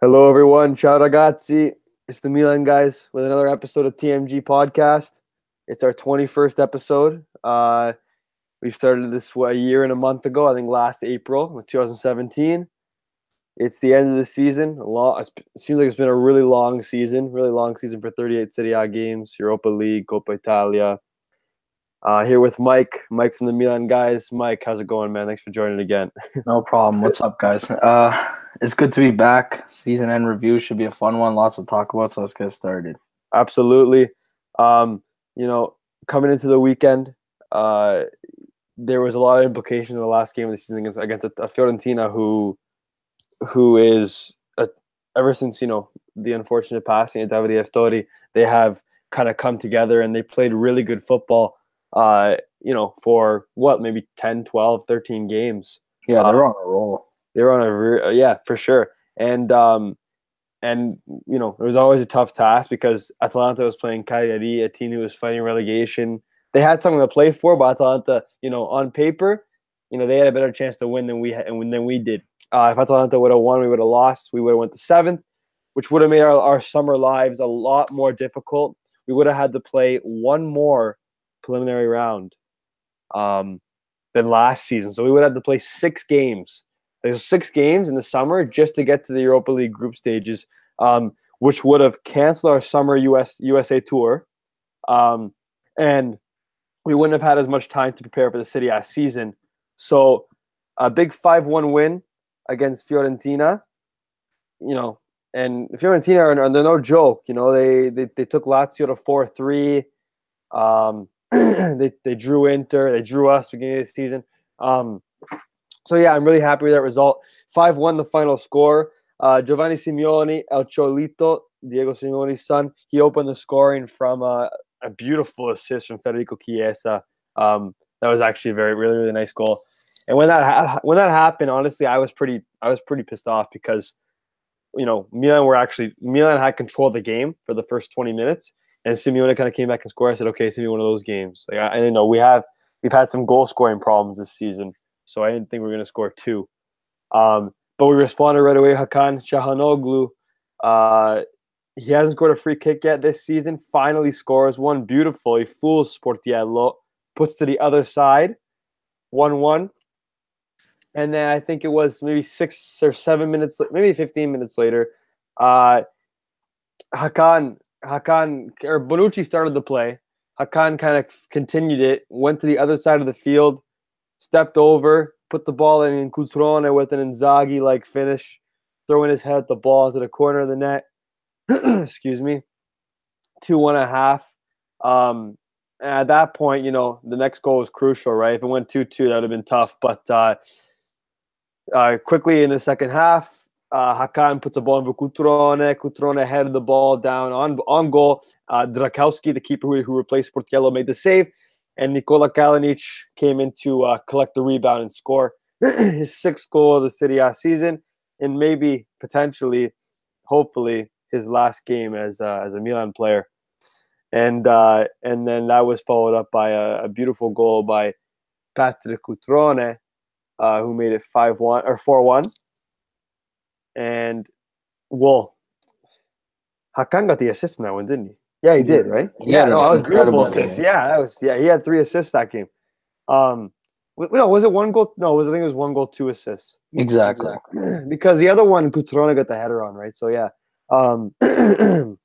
Hello, everyone. Ciao, ragazzi. It's the Milan guys with another episode of TMG Podcast. It's our 21st episode. Uh, we started this a year and a month ago, I think last April, 2017. It's the end of the season. Long, it seems like it's been a really long season, really long season for 38 Serie A games, Europa League, Coppa Italia. Uh, here with Mike, Mike from the Milan guys. Mike, how's it going, man? Thanks for joining again. no problem. What's up, guys? Uh, it's good to be back. Season end review should be a fun one. Lots to talk about. So let's get started. Absolutely. Um, you know, coming into the weekend, uh, there was a lot of implication in the last game of the season against, against a, a Fiorentina who, who is a, ever since you know the unfortunate passing of Davide Astori, they have kind of come together and they played really good football uh, you know, for what, maybe 10, 12, 13 games. Yeah, they're um, on a roll. They're on a, uh, yeah, for sure. And, um, and you know, it was always a tough task because Atalanta was playing Cagliari, a team who was fighting relegation. They had something to play for, but Atalanta, you know, on paper, you know, they had a better chance to win than we had, and than we did. Uh, if Atalanta would have won, we would have lost. We would have went to seventh, which would have made our, our summer lives a lot more difficult. We would have had to play one more preliminary round um, than last season. So we would have to play six games. There's six games in the summer just to get to the Europa League group stages, um, which would have canceled our summer US USA tour, um, and we wouldn't have had as much time to prepare for the Serie A season. So a big five-one win against Fiorentina, you know, and Fiorentina are, they're no joke. You know, they they, they took Lazio to four-three. Um, they they drew Inter, they drew us beginning of the season. Um, so yeah, I'm really happy with that result. Five one, the final score. Uh, Giovanni Simeone, El Cholito, Diego Simeone's son, he opened the scoring from uh, a beautiful assist from Federico Chiesa. Um, that was actually a very really really nice goal. And when that ha- when that happened, honestly, I was pretty I was pretty pissed off because you know Milan were actually Milan had control of the game for the first 20 minutes, and Simeone kind of came back and scored. I said, okay, it's one of those games. Like I, I didn't know we have we've had some goal scoring problems this season, so I didn't think we were gonna score two. Um, but we responded right away. Hakan Çalhanoğlu, uh, he hasn't scored a free kick yet this season. Finally scores one beautiful. He fools Sportiello, puts to the other side, one-one. And then I think it was maybe six or seven minutes, maybe 15 minutes later, uh, Hakan Hakan or Bonucci started the play. Hakan kind of continued it, went to the other side of the field, stepped over, put the ball in, and Cutrone with an Inzaghi like finish, throwing his head at the ball into the corner of the net. Excuse me. Two one and a half. Um, at that point, you know, the next goal was crucial, right? If it went 2 2, that would have been tough. But uh, uh, quickly in the second half, uh, Hakan puts a ball in for Cutrone. Cutrone headed the ball down on, on goal. Uh, Dragowski, the keeper who, who replaced Sportiello, made the save. And Nikola Kalinic came in to uh, collect the rebound and score his sixth goal of the Serie A season. And maybe, potentially, hopefully, his last game as, uh, as a Milan player. And uh, and then that was followed up by a, a beautiful goal by Patrick Cutrone, uh, who made it 5 1 or 4 1 and well, Hakan got the assist in that one, didn't he? Yeah, he did, right? Yeah, no, that was beautiful assist. Yeah, that was yeah. He had three assists that game. Um, no, was it one goal? No, was I think it was one goal, two assists. Exactly. Because the other one, Cutrone got the header on, right? So yeah. Um,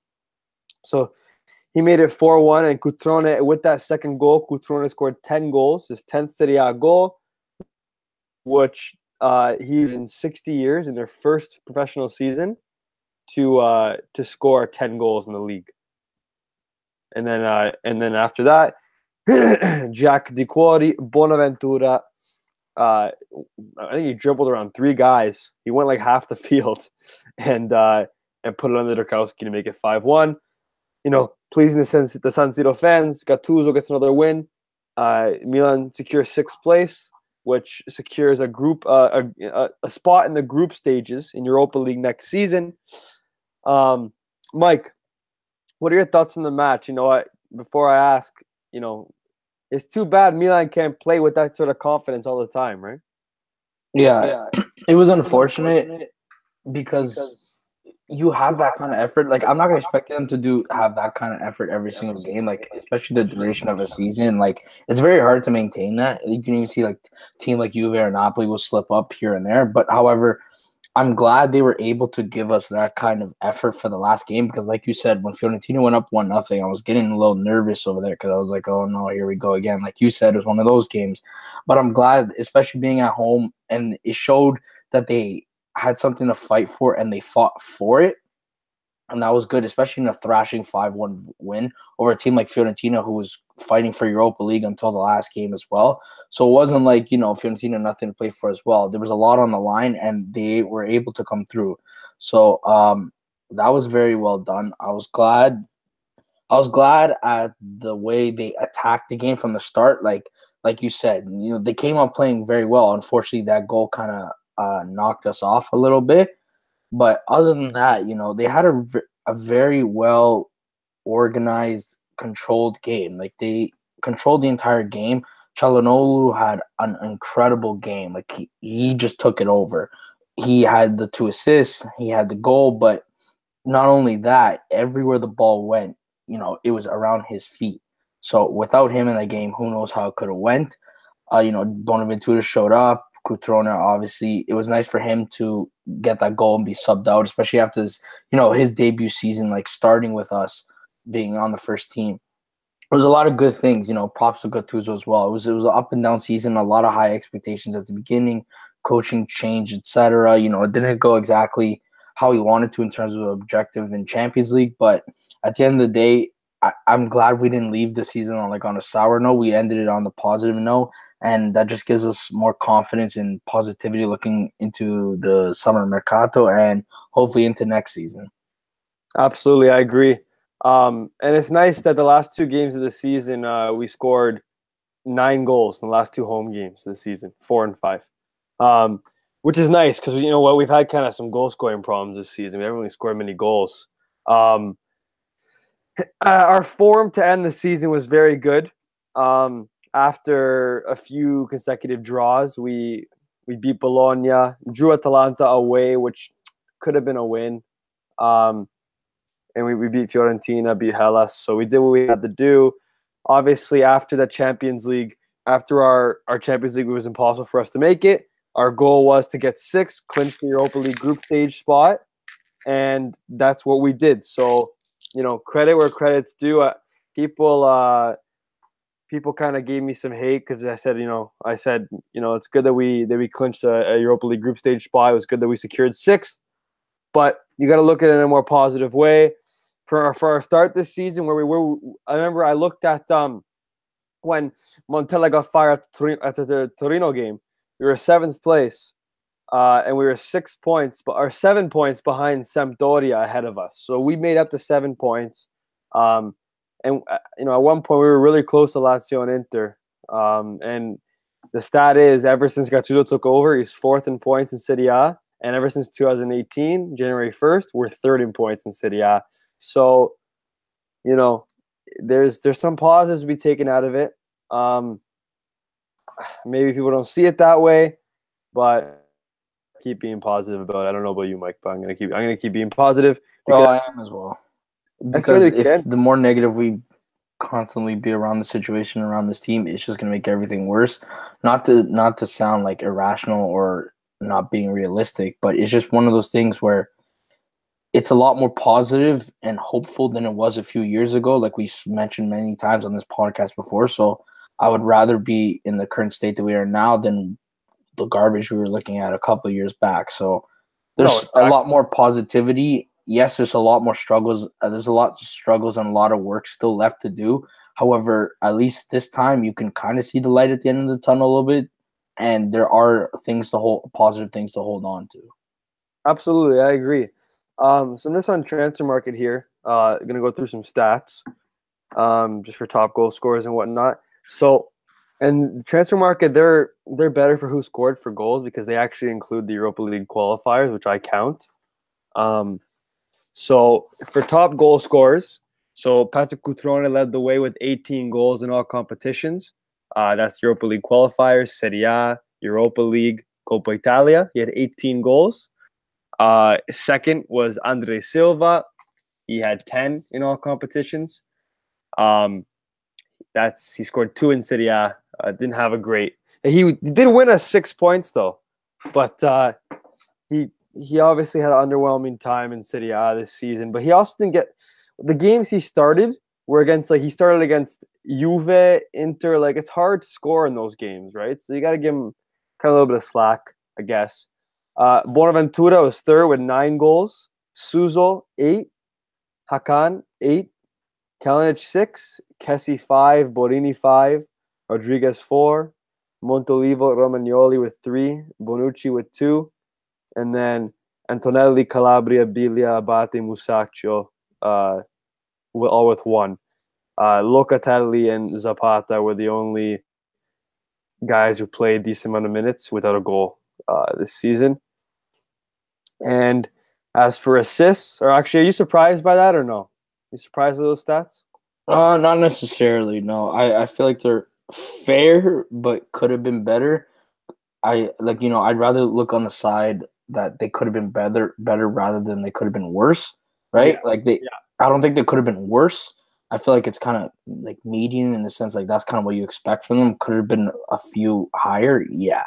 so he made it four one, and Cutrone with that second goal, Cutrone scored ten goals, his tenth Serie A goal, which uh, he in 60 years in their first professional season to uh, to score 10 goals in the league. And then uh, and then after that, Jack Di Cuori, Bonaventura. Uh, I think he dribbled around three guys. He went like half the field, and uh, and put it on the Dragowski to make it five one. You know, pleasing the San, the San Siro fans. Gattuso gets another win. Uh, Milan secures sixth place which secures a group uh, a, a spot in the group stages in Europa League next season. Um, Mike, what are your thoughts on the match? You know what? Before I ask, you know, it's too bad Milan can't play with that sort of confidence all the time, right? Yeah, yeah. it was unfortunate because you have that kind of effort. Like I'm not gonna expect them to do have that kind of effort every single game. Like especially the duration of a season. Like it's very hard to maintain that. You can even see like team like Juve or Napoli will slip up here and there. But however, I'm glad they were able to give us that kind of effort for the last game because, like you said, when Fiorentina went up one nothing, I was getting a little nervous over there because I was like, "Oh no, here we go again." Like you said, it was one of those games. But I'm glad, especially being at home, and it showed that they had something to fight for and they fought for it. And that was good, especially in a thrashing 5 1 win over a team like Fiorentina, who was fighting for Europa League until the last game as well. So it wasn't like, you know, Fiorentina nothing to play for as well. There was a lot on the line and they were able to come through. So um, that was very well done. I was glad. I was glad at the way they attacked the game from the start. Like, like you said, you know, they came out playing very well. Unfortunately, that goal kind of uh, knocked us off a little bit. But other than that, you know, they had a, a very well organized, controlled game. Like they controlled the entire game. Calhanoglu had an incredible game. Like he, he just took it over. He had the two assists, he had the goal, but not only that, everywhere the ball went, you know, it was around his feet. So without him in the game, who knows how it could have went. Uh, you know, Bonaventura showed up. Cutrone, obviously, it was nice for him to get that goal and be subbed out, especially after his, you know, his debut season, like starting with us, being on the first team. It was a lot of good things, you know. Props to Gattuso as well. It was it was an up and down season, a lot of high expectations at the beginning, coaching change, etc. You know, it didn't go exactly how he wanted to in terms of objective in Champions League, but at the end of the day, I, am glad we didn't leave the season on like on a sour note. We ended it on the positive note, and that just gives us more confidence and positivity looking into the summer mercato and hopefully into next season. Absolutely, I agree. Um, and it's nice that the last two games of the season uh, we scored nine goals in the last two home games of the season, four and five, um, which is nice because you know what we've had kind of some goal scoring problems this season. We haven't really scored many goals. Um, uh, our form to end the season was very good. Um, after a few consecutive draws, we we beat Bologna, drew Atalanta away, which could have been a win. Um, and we, we beat Fiorentina, beat Hellas. So we did what we had to do. Obviously, after the Champions League, after our, our Champions League, it was impossible for us to make it. Our goal was to get six, clinch the Europa League group stage spot. And that's what we did. So you know, credit where credit's due. Uh, people, uh, people kind of gave me some hate because I said, you know, I said, you know, it's good that we that we clinched a, a Europa League group stage spot. It was good that we secured sixth, but you got to look at it in a more positive way. For our, for our start this season, where we were, I remember I looked at um when Montella got fired after the Torino game. We were seventh place uh, and we were six points, but or seven points behind Sampdoria ahead of us. So we made up to seven points. Um, and uh, you know, at one point we were really close to Lazio and Inter. Um, and the stat is, ever since Gattuso took over, he's fourth in points in Serie A, and ever since 2018, January 1st, we're third in points in Serie A. So, you know, there's there's some positives to be taken out of it. Um, maybe people don't see it that way, but keep being positive about it. I don't know about you, Mike, but I'm gonna keep I'm gonna keep being positive. Well, I am as well. Because if the more negative we constantly be around the situation around this team, it's just gonna make everything worse. Not to not to sound like irrational or not being realistic, but it's just one of those things where it's a lot more positive and hopeful than it was a few years ago, like we mentioned many times on this podcast before. So I would rather be in the current state that we are now than the garbage we were looking at a couple years back. So there's no, a lot more positivity. Yes, there's a lot more struggles. Uh, there's a lot of struggles and a lot of work still left to do. However, at least this time you can kind of see the light at the end of the tunnel a little bit, and there are things to hold, positive things to hold on to. Absolutely, I agree. Um, so I'm just on transfer market here. Uh, going to go through some stats, um, just for top goal scorers and whatnot. So and the transfer market, they're they're better for who scored for goals because they actually include the Europa League qualifiers, which I count. Um, so for top goal scorers, so Patrick Cutrone led the way with 18 goals in all competitions. Uh, that's Europa League qualifiers, Serie A, Europa League, Coppa Italia. He had 18 goals. Uh, second was Andre Silva. He had 10 in all competitions. Um, that's he scored two in A. Uh, didn't have a great. He, did win us six points though, but uh, he he obviously had an underwhelming time in Serie A this season. But he also didn't get the games he started were against like he started against Juve, Inter. Like it's hard to score in those games, right? So you got to give him kind of a little bit of slack, I guess. Uh, Bonaventura was third with nine goals. Suso eight, Hakan eight, Kalinic six, Kessie five, Borini five, Rodriguez four, Montolivo Romagnoli with three, Bonucci with two, and then Antonelli, Calabria, Biglia, Abate, Musacchio, uh, all with one. Uh, Locatelli and Zapata were the only guys who played a decent amount of minutes without a goal uh, this season. And as for assists, or actually, are you surprised by that or no? You surprised with those stats? Uh, not necessarily. No, I, I feel like they're fair, but could have been better. I like you know I'd rather look on the side that they could have been better, better rather than they could have been worse. Right? Yeah. Like they, yeah. I don't think they could have been worse. I feel like it's kind of like median in the sense like that's kind of what you expect from them. Could have been a few higher, yeah.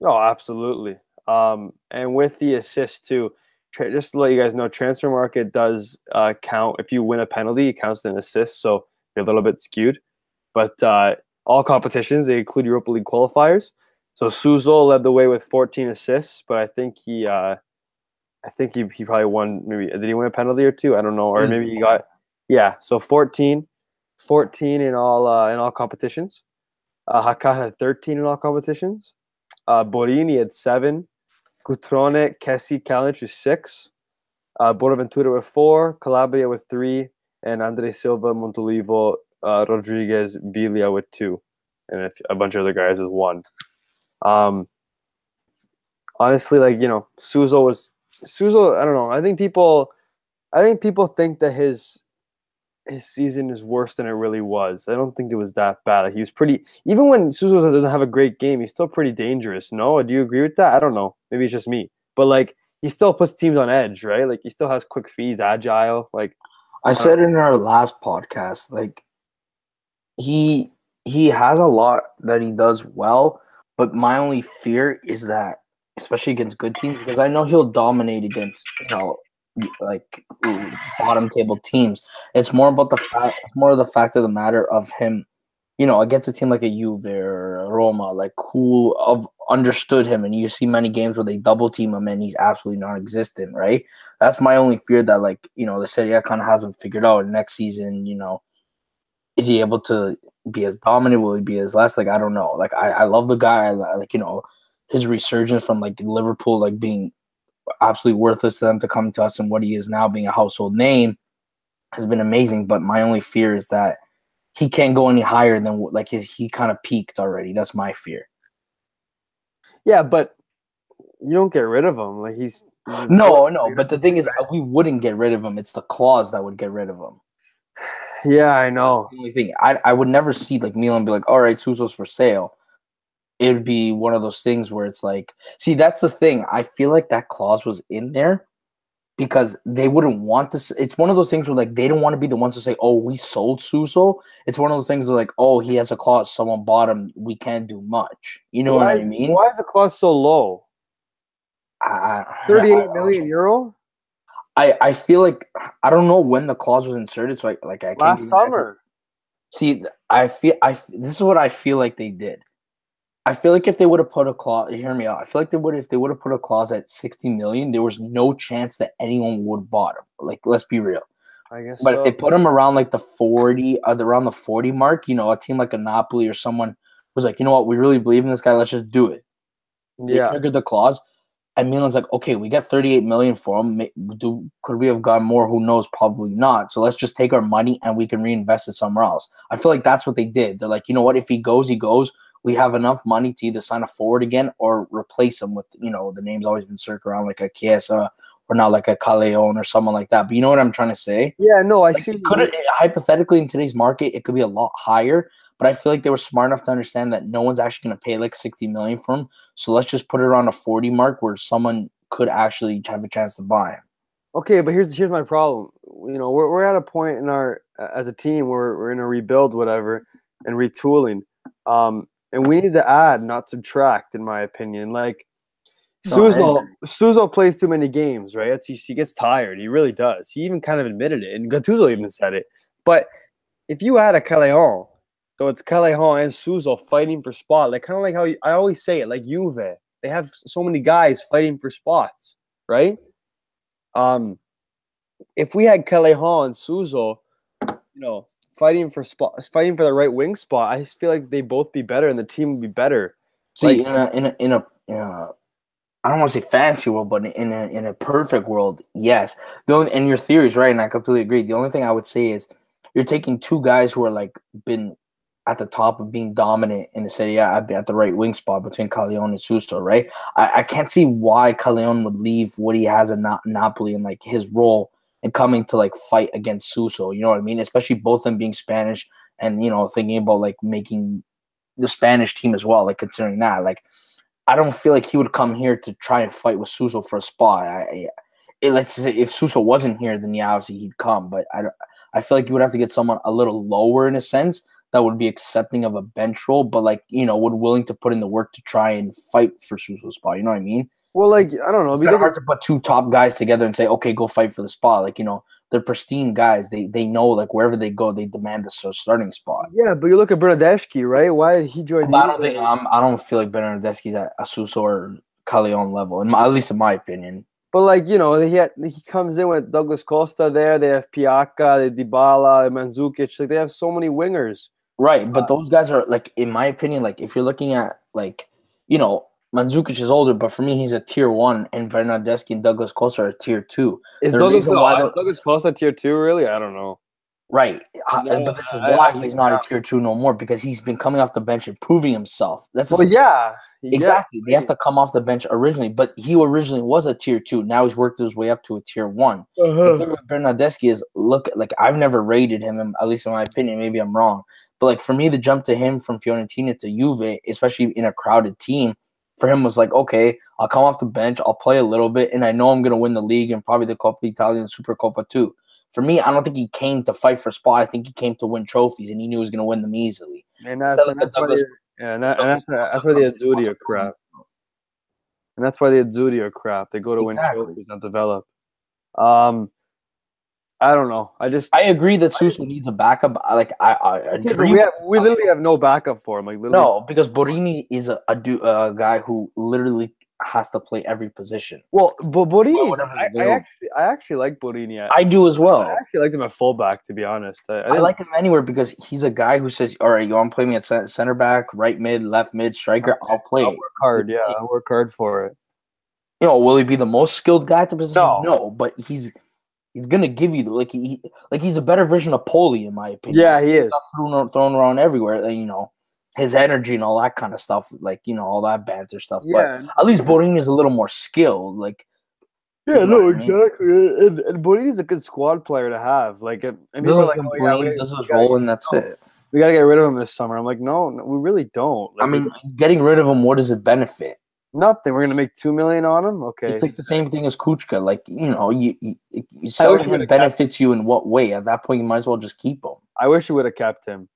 Oh, absolutely. Um, and with the assist too, tra- just to let you guys know, transfer market does uh, count if you win a penalty, it counts as an assist, so you're a little bit skewed. But uh, all competitions they include Europa League qualifiers. So Suso led the way with 14 assists, but I think he, uh, I think he, he probably won. Maybe did he win a penalty or two? I don't know, or maybe he got yeah. So 14, 14 in all uh, in all competitions. Uh, Hakan had 13 in all competitions. Uh, Borini had seven. Cutrone, Kessie, Kalinic with six. Uh, Bonaventura with four. Calabria with three. And Andre Silva, Montolivo, uh, Rodriguez, Biglia with two. And a, bunch of other guys with one. Um, honestly, like, you know, Suso was. Suso, I don't know. I think people. I think people think that his his season is worse than it really was. I don't think it was that bad. He was pretty even when Suso doesn't have a great game, he's still pretty dangerous. No, do you agree with that? I don't know. Maybe it's just me. But like he still puts teams on edge, right? Like he still has quick feeds, agile. Like I uh, said in our last podcast, like he he has a lot that he does well, but my only fear is that especially against good teams because I know he'll dominate against you know like bottom table teams. It's more about the fact, more of the fact of the matter of him, you know, against a team like a Juve or Roma, like who of understood him, and you see many games where they double team him and he's absolutely non-existent, right? That's my only fear that like you know the Serie kind of hasn't figured out. Next season, you know, is he able to be as dominant? Will he be as less? Like I don't know. Like I, I love the guy. I like you know his resurgence from like Liverpool, like being absolutely worthless to them to come to us and what he is now being a household name has been amazing. But my only fear is that he can't go any higher than like he, he kind of peaked already. That's my fear. Yeah, but you don't get rid of him. Like he's no, no. But the thing is, we wouldn't get rid of him. It's the clause that would get rid of him. Yeah, I know. the only thing I I would never see like Milan be like, all right, Suso's for sale it would be one of those things where it's like, see, that's the thing. I feel like that clause was in there because they wouldn't want to. It's one of those things where like they don't want to be the ones to say, "Oh, we sold Suso." It's one of those things where like, "Oh, he has a clause. Someone bought him. We can't do much." You know why what I mean? Why is the clause so low? I, Thirty-eight million euro. I I feel like I don't know when the clause was inserted. So I like I last summer. See, I feel I this is what I feel like they did. I feel like if they would have put a clause, hear me out. I feel like they would if they would have put a clause at sixty million, there was no chance that anyone would bought him. Like, let's be real. I guess. But so. if they put him around like the forty, uh, around the forty mark, you know, a team like a Napoli or someone was like, you know what, we really believe in this guy. Let's just do it. They yeah. triggered the clause, and Milan's like, okay, we got thirty-eight million for him. Do could we have gotten more? Who knows? Probably not. So let's just take our money and we can reinvest it somewhere else. I feel like that's what they did. They're like, you know what, if he goes, he goes we have enough money to either sign a forward again or replace him with, you know, the name's always been circled around like a Chiesa or not like a Callejon or someone like that. But you know what I'm trying to say? Yeah, no, I like see. Could hypothetically in today's market, it could be a lot higher. But I feel like they were smart enough to understand that no one's actually going to pay like 60 million for him. So let's just put it on a 40 mark where someone could actually have a chance to buy him. Okay, but here's here's my problem. You know, we're we're at a point in our as a team where we're in a rebuild, whatever, and retooling. Um, and we need to add, not subtract, in my opinion. Like Suso. Suso plays too many games, right? It's, he, he gets tired. He really does. He even kind of admitted it, and Gattuso even said it. But if you add a Callejon, so it's Callejon and Suso fighting for spot, like kind of like how you- I always say it, like Juve, they have so many guys fighting for spots, right? Um, if we had Callejon and Suso, you know, fighting for spot, fighting for the right wing spot, I just feel like they both be better, and the team would be better. See, Like- in a in a in a, in a I don't want to say fancy world, but in a in a perfect world, yes. The only, and your theory is right, and I completely agree. The only thing I would say is you're taking two guys who are like been at the top of being dominant in the Serie A at, at the right wing spot between Callejon and Suso, right? I, I can't see why Callejon would leave what he has in Na- Napoli and like his role and coming to like fight against Suso. You know what I mean? Especially both them being Spanish and you know thinking about like making the Spanish team as well. Like considering that, like I don't feel like he would come here to try and fight with Suso for a spot. I, I it, let's say if Suso wasn't here, then yeah, obviously he'd come. But I don't. I feel like you would have to get someone a little lower in a sense that would be accepting of a bench role, but like you know, would willing to put in the work to try and fight for Suso's spot. You know what I mean? Well, like I don't know. It's we kinda hard to put two top guys together and say, okay, go fight for the spot. Like you know, they're pristine guys. They they know like wherever they go, they demand a starting spot. yeah, but you look at Bernardeschi, right? Why did he join? I don't think um, I don't feel like Bernardeschi's at a Suso or Callejon level, in my, at least in my opinion. But like you know, he had, he comes in with Douglas Costa there. They have Pjaca, they have Dybala, Mandzukic. Like they have so many wingers. Right, but those guys are like, in my opinion, like if you're looking at like, you know, Mandzukic is older, but for me, he's a tier one, and Bernardeschi and Douglas Costa are a tier two. Is The Douglas, why uh, the- Douglas Costa tier two? Really? I don't know. Right, Uh, No, but this is I- I why he's not a tier two no more because he's been coming off the bench and proving himself. That's Well, yeah, yeah. exactly. They have to come off the bench originally, but he originally was a tier two. Now he's worked his way up to a tier one. The Uh-huh. thing with Bernardeschi is look like I've never rated him, at least in my opinion. Maybe I'm wrong, but like for me, the jump to him from Fiorentina to Juve, especially in a crowded team, for him was like, okay, I'll come off the bench, I'll play a little bit, and I know I'm gonna win the league and probably the Coppa Italia and Super Coppa too. For me, I don't think he came to fight for spot. I think he came to win trophies, and he knew he was gonna win them easily. And that's, and that's why Douglas- they, yeah, and, that, and that's, that's why the Azudio crap. And that's why the Azudio crap. They go to Exactly. win trophies, not develop. Um, I don't know. I just I agree that Suso needs a backup. Like I, I, I dream we have, we literally have no backup for him. Like literally, No, because Borini is a, a, a guy who literally has to play every position. Well, but Borini, Well, I, I actually, I actually like Borini. I, I do as well. I actually like him at fullback, to be honest. I, I, I like him anywhere because he's a guy who says, "All right, you want to play me at center back, right mid, left mid, striker? I'll play." I'll work hard. Yeah, I'll work hard for it. You know, will he be the most skilled guy at the position? No. No, but he's he's gonna give you the like he like he's a better version of Poli in my opinion. Yeah, he is. Thrown, thrown around everywhere. And, you know, his energy and all that kind of stuff, like you know, all that banter stuff. But Yeah, at least Borini is a little more skilled. Like yeah, You know no, what I mean? exactly. And, and Borini's a good squad player to have. Like, and and does people are like, oh, yeah, Borini does his role, and that's it. we gotta get rid of him this summer. I'm like, no, no we really don't. I Like, we- mean, getting rid of him, what does it benefit? Nothing. We're gonna make two million on him. Okay, It's like the same thing as Kucka. Like you know, you, you, you him benefits you in what way? At that point, you might as well just keep him. I wish you would have kept him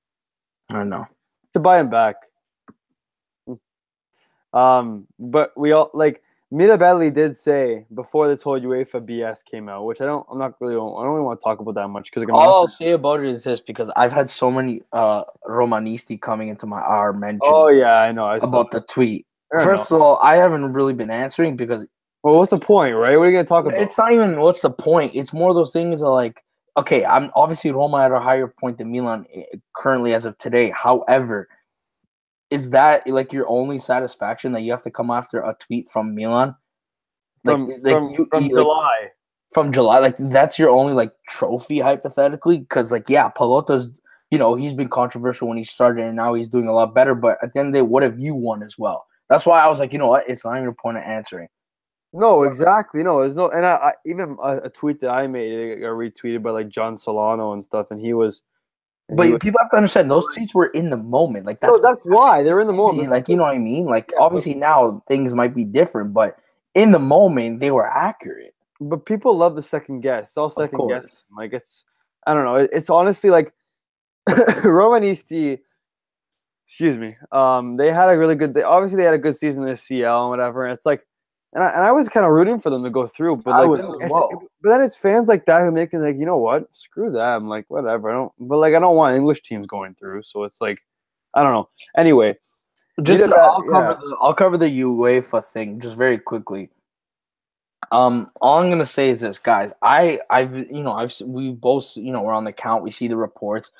I don't know. to buy him back. Um, but we all like Mirabelli did say before this whole UEFA BS came out, which I don't, I'm not really, I don't really want to talk about that much because All I'll say about it is this: because I've had so many uh Romanisti coming into my R mention oh yeah, I know. I saw about the tweet. I don't know. First of all, I haven't really been answering because well, what's the point, right? What are you gonna talk about? it's not even what's the point. It's more those things are like, okay, I'm obviously Roma at a higher point than Milan eh, currently as of today. However, is that like your only satisfaction that you have to come after a tweet from Milan? Like, from like from, you- from you, like, July. from July, like that's your only like trophy hypothetically, because like yeah, Pallotta's you know he's been controversial when he started and now he's doing a lot better. But at the end of the day, what have you won as well? That's why I was like, you know what, it's not even a point of answering. No, exactly. No, there's no, and I, I even a, a tweet that I made it got retweeted by like John Solano and stuff, and he was. and But he was- people have to understand those tweets were in the moment. Like that's no, that's why they're in the what I mean, moment. like you know what I mean. Like Yeah, obviously now things might be different, but in the moment they were accurate. But people love the second guess. It's all second guess. Like it's, I don't know. it- It's honestly like Romanisti. Excuse me. Um, they had a really good. They, obviously, they had a good season in the CL and whatever. And it's like, and I, and I was kind of rooting for them to go through. But like, was but then it's fans like that who make it like, you know what? Screw that. I'm like, whatever. I don't. But like, I don't want English teams going through. So it's like, I don't know. Anyway, Just that- I'll cover yeah. the I'll cover the UEFA thing just very quickly. Um, all I'm gonna say is this, guys. I I've you know I've we both you know we're on the count. We see the reports.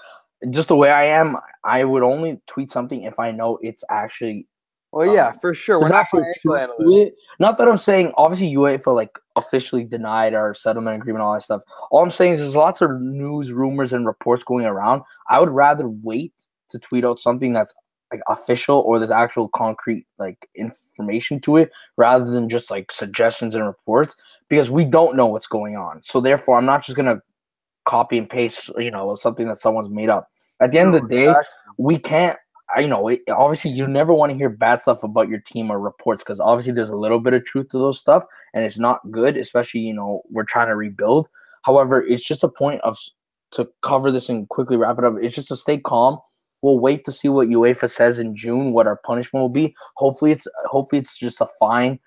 Just the way I am, I would only tweet something if I know it's actually well, yeah, Um, for sure. We're not actual financial truth to analysts. it. Not that I'm saying obviously UEFA like officially denied our settlement agreement, all that stuff. All I'm saying is there's lots of news, rumors, and reports going around. I would rather wait to tweet out something that's like official or there's actual concrete like information to it rather than just like suggestions and reports because we don't know what's going on. So therefore I'm not just gonna copy and paste, you know, something that someone's made up. At the end of the day, we can't I you know it, obviously you never want to hear bad stuff about your team or reports because obviously there's a little bit of truth to those stuff and it's not good especially you know we're trying to rebuild. However it's just a point of to cover this and quickly wrap it up it's just to stay calm. We'll wait to see what UEFA says in June what our punishment will be. Hopefully it's hopefully it's just a fine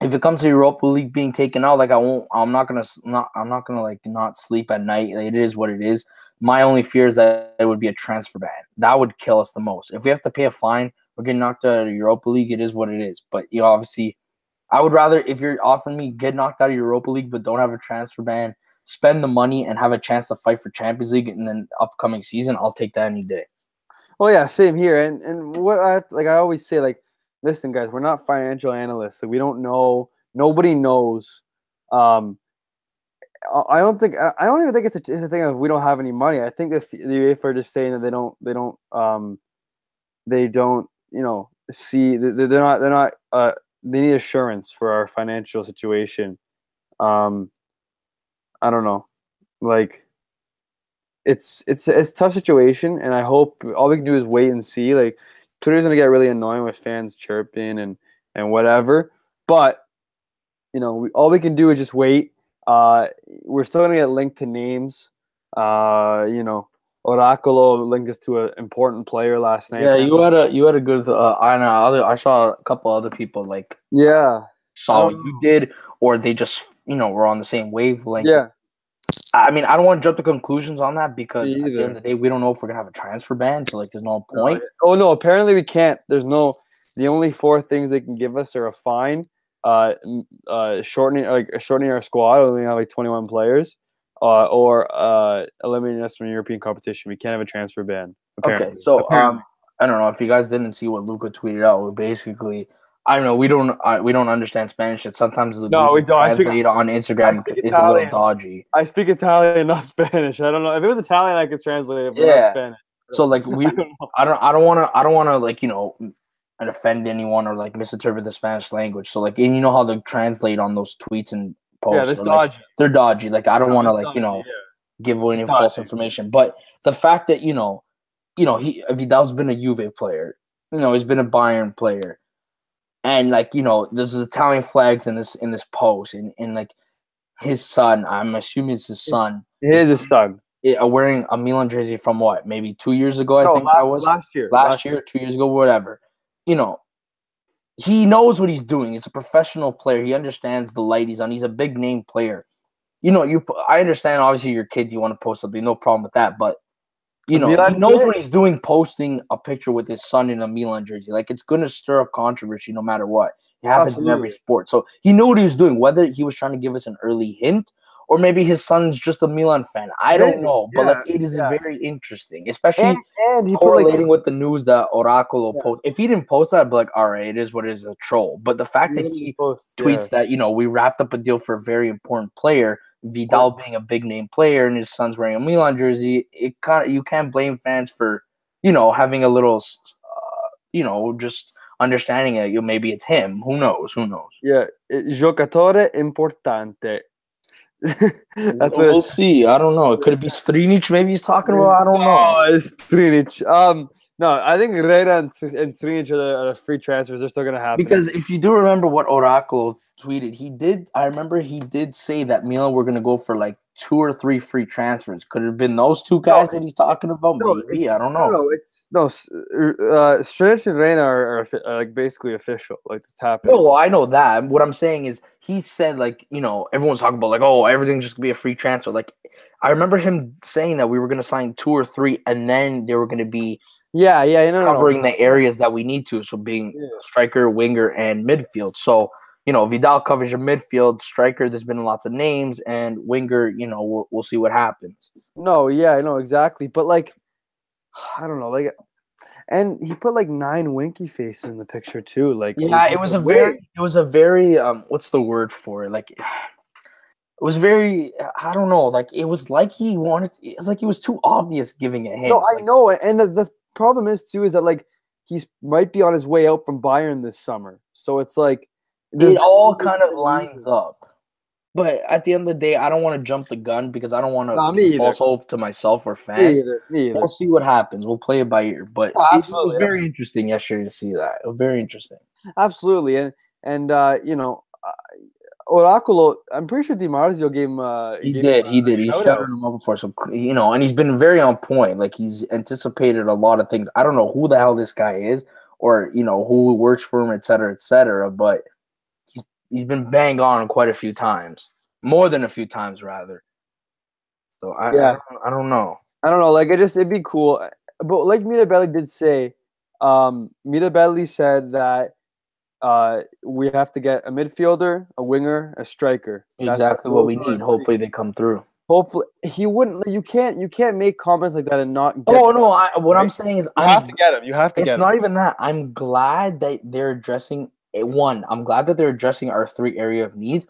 if it comes to Europa League being taken out, like I won't, I'm not gonna, not, I'm not gonna like not sleep at night. Like, It is what it is. My only fear is that it would be a transfer ban. That would kill us the most. If we have to pay a fine, we're getting knocked out of Europa League. It is what it is. But you know, obviously, I would rather if you're offering me get knocked out of Europa League, but don't have a transfer ban, spend the money and have a chance to fight for Champions League in the upcoming season. I'll take that any day. Well, yeah, same here. And and what I like I always say, like, listen, guys, we're not financial analysts. We don't know. Nobody knows. Um, I- don't think. I don't even think it's a, it's a thing of we don't have any money. I think if the UEFA are just saying that they don't, they don't, um, they don't, you know, see. they- They're not. They're not. Uh, they need assurance for our financial situation. Um, I don't know, like it's it's it's a tough situation, and I hope all we can do is wait and see. Like Twitter's gonna get really annoying with fans chirping and and whatever, but you know, we, all we can do is just wait. Uh, we're still gonna get linked to names. Uh, you know, Oracolo linked us to an important player last night. Yeah, you had a you had a good. Uh, I know. Other, I saw a couple other people like yeah, saw what Um, you did, or they just you know were on the same wavelength. yeah. I mean, I don't want to jump to conclusions on that because at the end of the day, we don't know if we're gonna have a transfer ban. So like, there's no point. Oh no, apparently we can't. There's no. The only four things they can give us are a fine, uh, uh, shortening like shortening our squad. We only have like 21 players, uh, or uh, eliminating us from European competition. We can't have a transfer ban. Okay, so Apparently. um, I don't know if you guys didn't see what Luca tweeted out. Basically, I don't know. We don't I, we don't understand Spanish. And sometimes the No, we don't. I speak- translate on Instagram is a little dodgy. I speak Italian, not Spanish. I don't know if it was Italian, I could translate it, but Yeah. Spanish. So like we, I don't. I don't I don't want to I don't want to like you know and offend anyone or like misinterpret the Spanish language. So like and you know how they translate on those tweets and posts. Yeah, this or, like, dodgy. they're dodgy. Like I don't want to like you know yeah. give away any It's false information. But the fact that you know, you know, he Vidal's been a Juve player. You know, he's been a Bayern player, and like you know, there's Italian flags in this in this post, and and like his son. I'm assuming it's his son. He is his son. uh, wearing a Milan jersey from what maybe two years ago. I No, think last, that was last year. last year, two years ago, whatever. You know, he knows what he's doing. He's a professional player. He understands the light he's on. He's a big name player. You know, you. I understand. Obviously, your kid. You want to post something. No problem with that. But you know, Milan he knows what he's doing. Posting a picture with his son in a Milan jersey, like it's going to stir up controversy no matter what. It happens in every sport. So he knew what he was doing. Whether he was trying to give us an early hint. Or maybe his son's just a Milan fan. I don't know, but like it is yeah. very interesting, especially And, and he put like correlating with the news that Oracle Yeah. post. If he didn't post that, I'd be like, all right, it is what it is, a troll. But the fact that he posts tweets that, you know, we wrapped up a deal for a very important player, Vidal being a big name player, and his son's wearing a Milan jersey, it kind of you can't blame fans for, you know, having a little, uh, you know, just understanding it. You maybe it's him. Who knows? Who knows? Yeah, eh, giocatore importante. That's we'll see. I don't know. It could be Strinic. Maybe he's talking about. I don't know. Oh, it's Trinic. Um, No, I think Reina and, and Strinic are the, are free transfers. They're still going to happen. Because if you do remember what Oracle tweeted, he did. I remember he did say that Milan were going to go for like two or three free transfers. Could it have been those two guys No, that he's talking about? no, Maybe I don't know. No, it's no. s- Uh, Strinic and Reina are, are, are like basically official. Like it's happening. No, well, I know that. What I'm saying is, he said like you know everyone's talking about like oh everything's just gonna be a free transfer. Like I remember him saying that we were gonna sign two or three, and then they were gonna be Yeah, yeah, no, no, no. covering the areas that we need to. So being Yeah. striker, winger, and midfield. So you know Vidal covers your midfield. Striker, there's been lots of names, and winger, you know we'll, we'll see what happens. No, yeah, I know exactly. But like, I don't know, like, and he put like nine winky faces in the picture too. Like, Yeah, it was a weird. very, it was a very, um, what's the word for it? Like, it was very, I don't know, like it was like he wanted. It's like it was too obvious giving it him. No, I Like, know, it. and the, the problem is too is that like he's might be on his way out from Bayern this summer. So it's like it all kind of lines up. But at the end of the day, I don't want to jump the gun because I don't want Nah, to me either. false hope to myself or Me fans. either. Me either. We'll see what happens. We'll play it by ear. But Oh, it was very interesting yesterday to see that. Very interesting. Absolutely, and and uh, you know, Oraculo. I'm pretty sure Di Marzio gave him. Uh, He gave did. him He did. He shout shouted out. him up before. So you know, and he's been very on point. Like he's anticipated a lot of things. I don't know who the hell this guy is, or you know who works for him, et cetera, et cetera. But he's he's been bang on quite a few times, more than a few times rather. So I Yeah. I, don't, I don't know. I don't know. Like it just it'd be cool, but like Mirabelli did say, um, Mirabelli said that uh, we have to get a midfielder, a winger, a striker. That's- Exactly what we need. Hopefully they come through. Hopefully, he wouldn't. You can't. You can't make comments like that and not. Get Oh no! I, what I'm saying is, I'm have to get him. You have to it's not him. even that. I'm glad that they're addressing. One, I'm glad that they're addressing our three area of needs.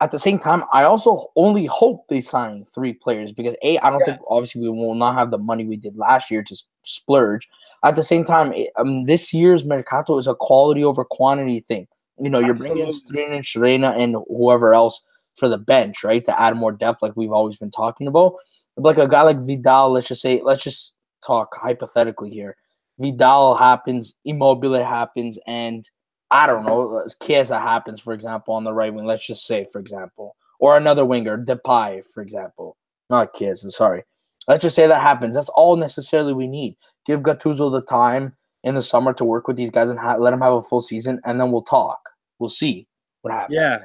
At the same time, I also only hope they sign three players because a, I don't Yeah. think obviously we will not have the money we did last year to splurge. At the same time, it- um, this year's mercato is a quality over quantity thing. You know, you're bringing Absolutely. Strinic, Reina, and whoever else for the bench, right, to add more depth, like we've always been talking about. Like a guy like Vidal, let's just say, let's just talk hypothetically here. Vidal happens, Immobile happens, and I don't know, Chiesa happens, for example, on the right wing. Let's just say, for example, or another winger, Depay, for example. Not Chiesa, sorry. Let's just say that happens. That's all necessarily we need. Give Gattuso the time in the summer to work with these guys and ha- let him have a full season, and then we'll talk. We'll see what happens. Yeah.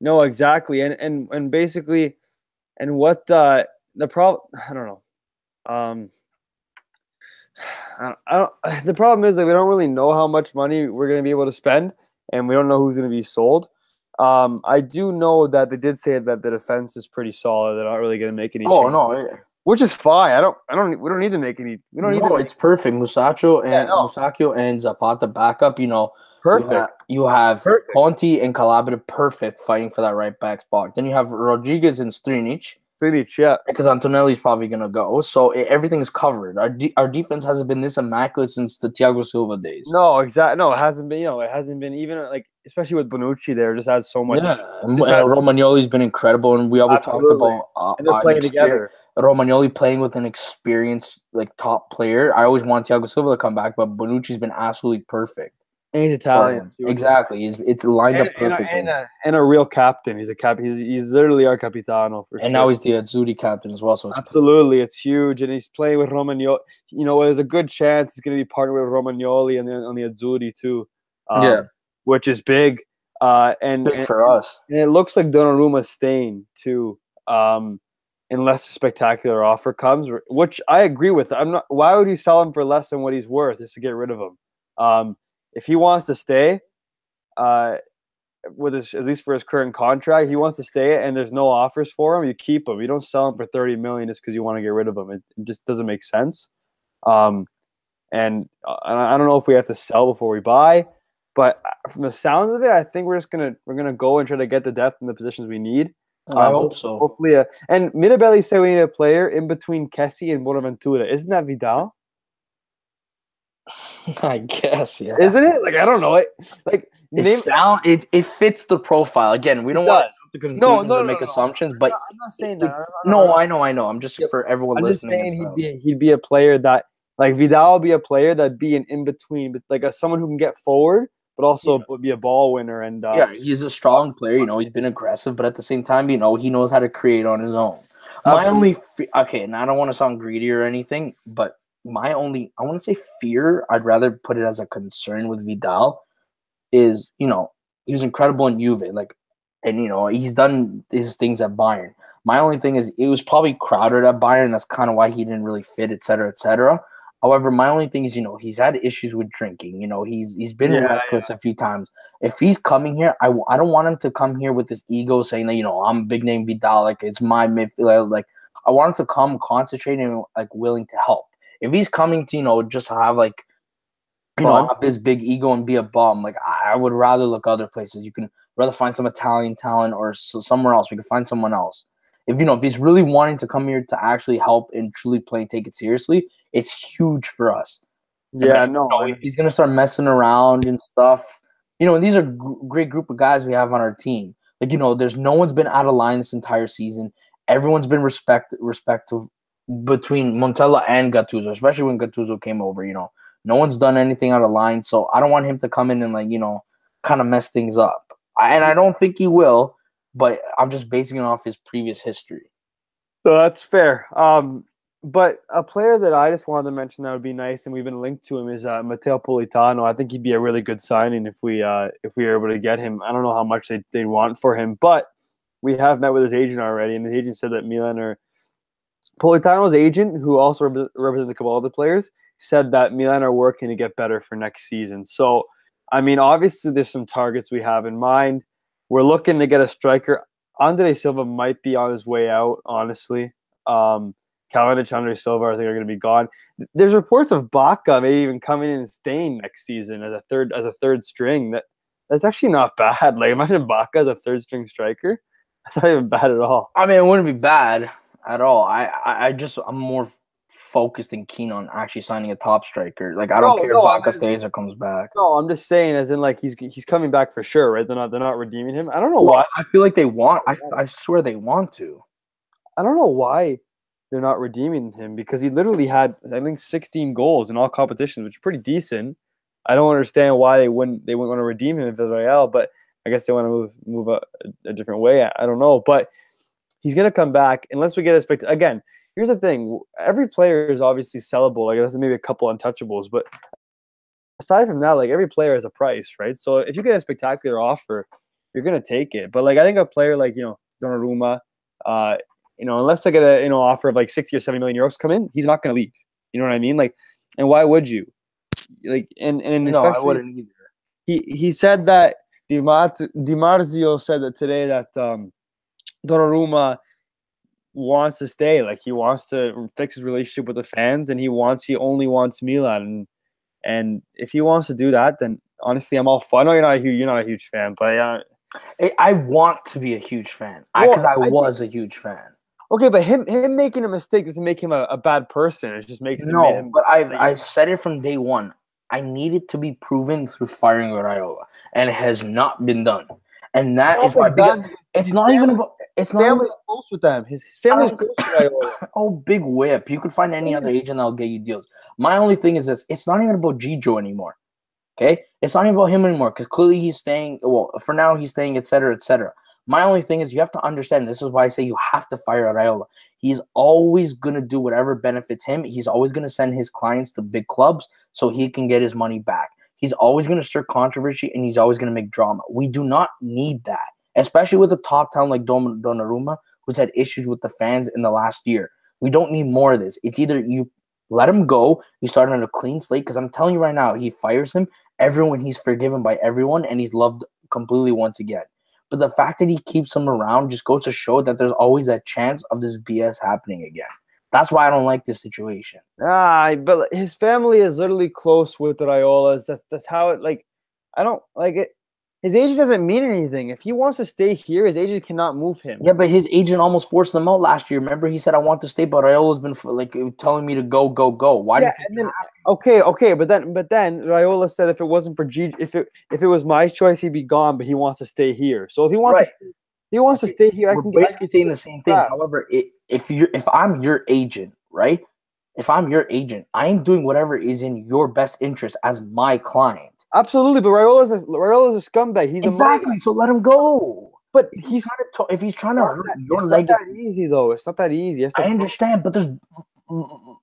No, exactly, and and and basically, and what uh the problem? I don't know. Um, I don't, I don't. The problem is that we don't really know how much money we're going to be able to spend, and we don't know who's going to be sold. Um, I do know that they did say that the defense is pretty solid. They're not really going to make any. Oh changes, no, it- which is fine. I don't. I don't. We don't need to make any. We don't need no, to. it's perfect. Musacchio and Yeah, no. Musacchio and Zapata backup. You know, perfect. You have, you have Perfect. Conti and Calabria perfect fighting for that right back spot. Then you have Rodriguez and Strinic Yeah. because Antonelli's probably gonna go. So i- everything is covered. Our de- our defense hasn't been this immaculate since the Thiago Silva days. No, exactly. No, it hasn't been. You know, it hasn't been even like, especially with Bonucci there. Just adds so much. Yeah, and, and has- Romagnoli's been incredible, and we always Absolutely. talked about uh, And they're uh, playing exper- together. Romagnoli playing with an experienced like top player. I always want Thiago Silva to come back, but Bonucci's been absolutely perfect. And he's Italian. him. too. Exactly, He's it's lined And, up and, a, perfectly. and, a, and a real captain. He's a cap. He's, he's literally our capitano for sure. and sure. now he's the Azzurri captain as well. So it's absolutely it's huge, and he's playing with Romagnoli. You know, there's a good chance he's going to be partnered with Romagnoli and then on the Azzurri too. um, Yeah. which is big. Uh, it's and big and, for us. and it looks like Donnarumma's staying too. Um, unless a spectacular offer comes, which I agree with. I'm not. Why would you sell him for less than what he's worth just to get rid of him? Um, if he wants to stay, uh, with his at least for his current contract, he wants to stay, and there's no offers for him. You keep him. You don't sell him for thirty million just because you want to get rid of him. It, it just doesn't make sense. Um, and uh, I I don't know if we have to sell before we buy, but uh, from the sounds of it, I think we're just gonna we're gonna go and try to get the depth in the positions we need. I Um, hope so. Hopefully, uh, and Mirabelli said we need a player in between Kessie and Bonaventura. Isn't that Vidal? I guess, yeah. Isn't it? Like I don't know. It like It name. sound it, it fits the profile. Again, we don't want to conclusions no, or no, make no. assumptions, I'm but not, I'm not saying that. I'm not- no, I'm know, I know. I'm just Yeah, for everyone I'm just listening. saying he'd be he'd be a player that Like Vidal be a player that'd be an in between, but like a someone who can get forward, but also Yeah. would be a ball winner. And uh, Yeah, he's a strong player. You know, he's been aggressive, but at the same time, you know, he knows how to create on his own. My only okay, and I don't want to sound greedy or anything, but my only I want to say fear. I'd rather put it as a concern with Vidal is you know he was incredible in Juve, like, and you know he's done his things at Bayern. My only thing is it was probably crowded at Bayern. That's kind of why he didn't really fit, et cetera, et cetera. However, my only thing is, you know, he's had issues with drinking. You know, he's he's been Yeah, reckless a few times. If he's coming here, I, w- I don't want him to come here with this ego saying that you know I'm big name Vidal, like it's my midfielder. Like I want him to come concentrating and like willing to help. If he's coming to you know just have like you know have this big ego and be a bum, like I, would rather look other places. You can rather find some Italian talent or somewhere else. We can find someone else. If you know if he's really wanting to come here to actually help and truly play and take it seriously, it's huge for us. yeah, And, no, you know, if he's gonna start messing around and stuff, you know, and these are gr- great group of guys we have on our team. Like you know, there's no one's been out of line this entire season. Everyone's been respect respectful between Montella and Gattuso, especially when Gattuso came over. You know, no one's done anything out of line, so I don't want him to come in and like you know, kind of mess things up. I, and I don't think he will, but I'm just basing it off his previous history. So that's fair. Um, but a player that I just wanted to mention that would be nice, and we've been linked to him, is uh, Matteo Politano. I think he'd be a really good signing if we uh, if we were able to get him. I don't know how much they they want for him, but we have met with his agent already, and his agent said that Milan or Politano's agent, who also rep- represents a couple other players, said that Milan are working to get better for next season. So, I mean, obviously, there's some targets we have in mind. We're looking to get a striker. Andre Silva might be on his way out, honestly. Um, Kalinic, Andre Silva, I think are going to be gone. There's reports of Bacca maybe even coming in and staying next season as a third as a third string. That that's actually not bad. Like imagine Bacca as a third string striker. That's not even bad at all. I mean, it wouldn't be bad at all. I, I, I just I'm more focused and keen on actually signing a top striker. Like I don't No, care no, if I Bacca mean- stays or comes back. No, I'm just saying, as in like he's he's coming back for sure, right? They're not they're not redeeming him. I don't know why. I feel like they want. I, I swear they want to. I don't know why they're not redeeming him because he literally had I think 16 goals in all competitions, which is pretty decent. I don't understand why they wouldn't they wouldn't want to redeem him in Villarreal, but I guess they want to move move a, a different way. I, I don't know, but he's gonna come back unless we get a spect. Again, here's the thing: every player is obviously sellable. Like there's maybe a couple untouchables, but aside from that, like every player has a price, right? So if you get a spectacular offer, you're gonna take it. But like I think a player like you know Donnarumma, uh, you know, unless I get a you know offer of like sixty or seventy million euros come in, he's not gonna leave. You know what I mean? Like, and why would you? Like, and and No, I wouldn't either. he he said that Di Marzio said that today that um, Donnarumma wants to stay. Like he wants to fix his relationship with the fans, and he wants he only wants Milan. And, and if he wants to do that, then honestly, I'm all for. I know you're not a huge you're not a huge fan, but uh, I, I want to be a huge fan Well, because I, I think- was a huge fan. okay. But him him making a mistake doesn't make him a, a bad person. It just makes him, No, him but I've like- I've said it from day one. I needed to be proven through firing Raiola, and it has not been done. And that is why because it's not even about it's his not even, family's close with them. His, his family's close with Raiola. oh big whip. You could find any other agent that'll get you deals. My only thing is this: it's not even about Gigio anymore. Okay, it's not even about him anymore because clearly he's staying. Well, for now he's staying, etc., etc. My only thing is you have to understand. This is why I say you have to fire Raiola. He's always gonna do whatever benefits him. He's always gonna send his clients to big clubs so he can get his money back. He's always gonna stir controversy and he's always gonna make drama. We do not need that, especially with a top talent like Don- Donnarumma, who's had issues with the fans in the last year. We don't need more of this. It's either you let him go, you start on a clean slate. Because I'm telling you right now, he fires him, everyone he's forgiven by everyone, and he's loved completely once again. But the fact that he keeps him around just goes to show that there's always that chance of this BS happening again. That's why I don't like this situation. Ah, but his family is literally close with the Raiolas. That's that's how it like. I don't like it. His agent doesn't mean anything. If he wants to stay here, his agent cannot move him. Yeah, but his agent almost forced him out last year. Remember, he said, "I want to stay," but Raiola's been like telling me to go, go, go. Why Yeah, and then okay, okay, but then but then Raiola said if it wasn't for G, if it if it was my choice, he'd be gone. But he wants to stay here. So if he wants Right. to, stay, he wants to stay here. I we're can, I basically can saying the same thing. that. However, i if you are if I'm your agent, right, if I'm your agent, I am doing whatever is in your best interest as my client. Absolutely, but Raiola's a Raiola's a scumbag. He's exactly. so let him go. But If he's he's trying to, if he's trying to hurt that, your it's leg, not that easy though. It's not that easy. It's I understand, but there's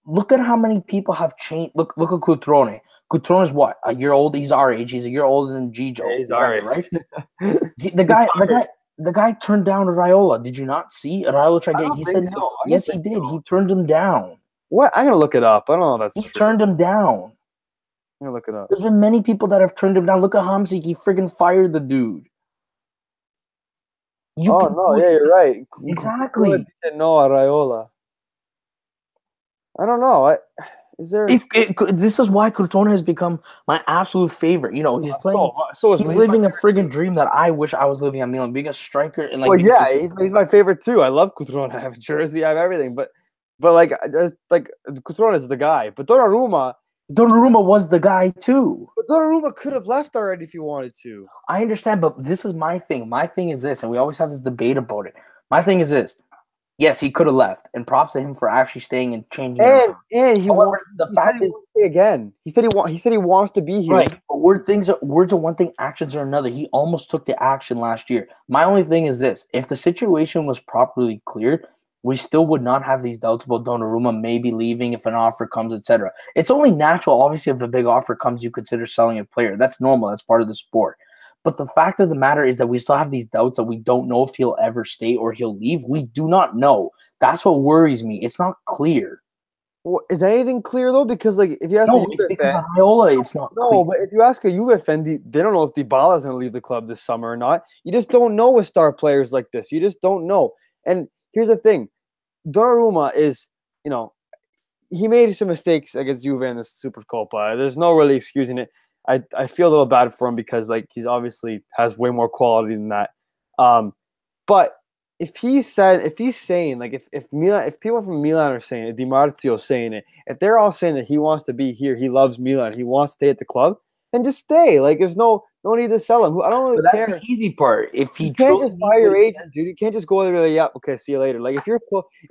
look at how many people have changed. Look, look at Cutrone. Cutrone is what a year old. He's our age. He's a year older than Gigio. Yeah, he's our age. right? He- the guy, the guy, the guy turned down Raiola. Did you not see? Raiola tried to don't He said so. no. Yes, he did. so. He turned him down. what? I'm gonna look it up. I don't know if He that's true. turned him down. I'm gonna look it up. There's been many people that have turned him down. Look at Hamsik. He friggin' fired the dude. You oh no, yeah, you're right. Exactly. Know Raiola. I don't know. I, is there? If it, this is why Cutrone has become my absolute favorite. You know, he's uh, playing. so, so He's living a friggin' dream that I wish I was living at Milan, being a striker and like. well, yeah, he's, he's my favorite too. I love Cutrone. I have a jersey. I have everything. But, but like, like Cutrone is the guy. But Donnarumma, Donnarumma was the guy too. but Donnarumma could have left already if he wanted to. I understand, but this is my thing. My thing is this, and we always have this debate about it. My thing is this. Yes, he could have left, and props to him for actually staying and changing. And and he However, wants. the he said fact he is, wants to stay again. He said he want. He said he wants to be here. Right. But word things are words are one thing, actions are another. He almost took the action last year. My only thing is this if the situation was properly cleared, we still would not have these doubts about Donnarumma maybe leaving if an offer comes, etc. It's only natural, obviously, if a big offer comes, you consider selling a player. That's normal, that's part of the sport. But the fact of the matter is that we still have these doubts that we don't know if he'll ever stay or he'll leave. We do not know. That's what worries me. It's not clear. Well, is anything clear though? Because like, if you ask No, a Juve fan, Iola, it's not No, clear. but if you ask a Juve fan, they they don't know if Dybala is going to leave the club this summer or not. You just don't know with star players like this. You just don't know. And here's the thing: Donnarumma is, you know, he made some mistakes against Juve in the Super Copa. There's no really excusing it. I, I feel a little bad for him because like he's obviously has way more quality than that. Um, but if he said if he's saying like if if Milan if people from Milan are saying it, Di Marzio saying it, if they're all saying that he wants to be here, he loves Milan, he wants to stay at the club, then just stay. Like there's no no need to sell him. I don't really that's care. the easy part. If he You can't just fire your agent, dude. You can't just go there and be like, yeah, okay, see you later. Like if you're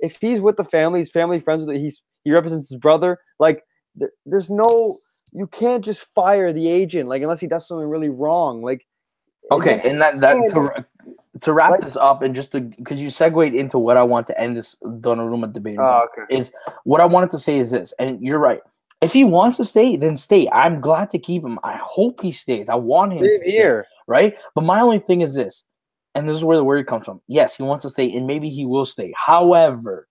if he's with the family, his family friends with it, he's he represents his brother. Like th- there's no you can't just fire the agent like unless he does something really wrong. Like Okay, just- and that that to, to wrap Like- this up and just to because you segued into what I want to end this Donnarumma debate. oh, okay. is what I wanted to say is this, and you're right. If he wants to stay, then stay. I'm glad to keep him. I hope he stays. I want him to stay, here. right? But my only thing is this, and this is where the worry comes from. Yes, he wants to stay, and maybe he will stay. However,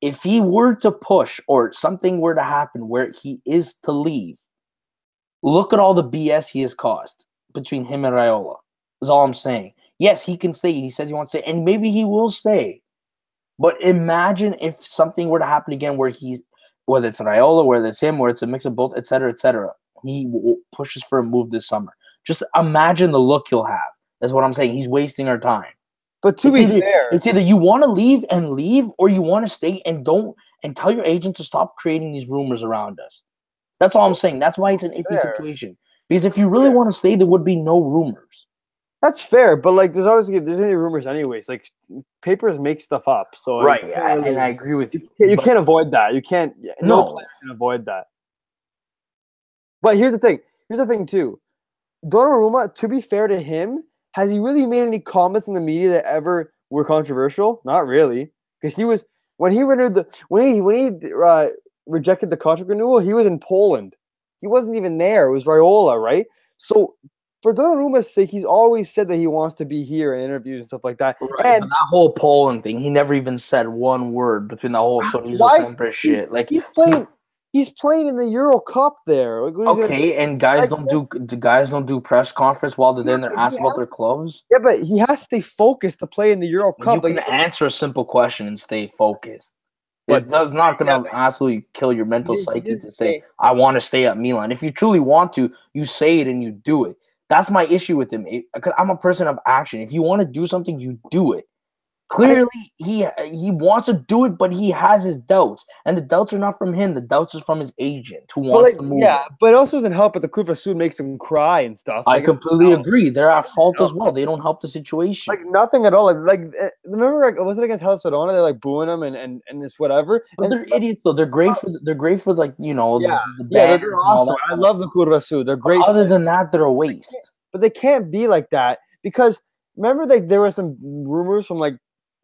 if he were to push or something were to happen where he is to leave, look at all the BS he has caused between him and Raiola. Is all I'm saying. Yes, he can stay. He says he wants to stay, and maybe he will stay. But imagine if something were to happen again where he's whether it's Raiola, whether it's him, or it's a mix of both, etc., cetera, etc. Cetera, he w- pushes for a move this summer. Just imagine the look he'll have. That's what I'm saying. He's wasting our time. But to It's be either- fair, It's either you want to leave and leave, or you want to stay and don't and tell your agent to stop creating these rumors around us. That's all I'm saying. That's why it's an iffy Fair. situation. Because if you really Fair. want to stay, there would be no rumors. That's fair. But like, there's always there's any rumors anyways. Like papers make stuff up, so right. really- and I agree with you. Yeah, you can't avoid that. You can't. yeah, No, No. player can avoid that. But here's the thing. Here's the thing too. Donnarumma, to be fair to him, has he really made any comments in the media that ever were controversial? Not really, because he was when he renewed the when he when he uh, rejected the contract renewal, he was in Poland. He wasn't even there. It was Raiola, right? So. For Donnarumma's sake, he's always said that he wants to be here in interviews and stuff like that. Right, And but that whole Poland thing, he never even said one word between the whole ah, Why is- shit. Like, he's playing, he's playing in the Euro Cup there. Like, what is it- okay, and guys like- don't do the guys don't do press conference while they're there and they're Yeah, asked about their clubs. Yeah, but he has to stay focused to play in the Euro You Cup. can answer a simple question and stay focused. But- does not gonna absolutely kill your mental psyche to say- I want to stay at Milan. If you truly want to, you say it and you do it. That's my issue with him. Because I'm a person of action. If you want to do something, you do it. Clearly, he he wants to do it, but he has his doubts, and the doubts are not from him. The doubts is from his agent who wants like, to move. yeah, but it also doesn't help. But the Curva Sud makes him cry and stuff. I Like, completely agree. They're at fault as well. They don't help the situation. Like nothing at all. Like, like eh, remember, like, was it against Hellas Verona? They're like booing him and and and it's whatever. but And- they're idiots though. They're great for they're great for like you know Yeah, the, the yeah, they're awesome. I love the. Curva Sud. They're great. Other than that, they're a waste. but they can't be like that because remember like there were some rumors from like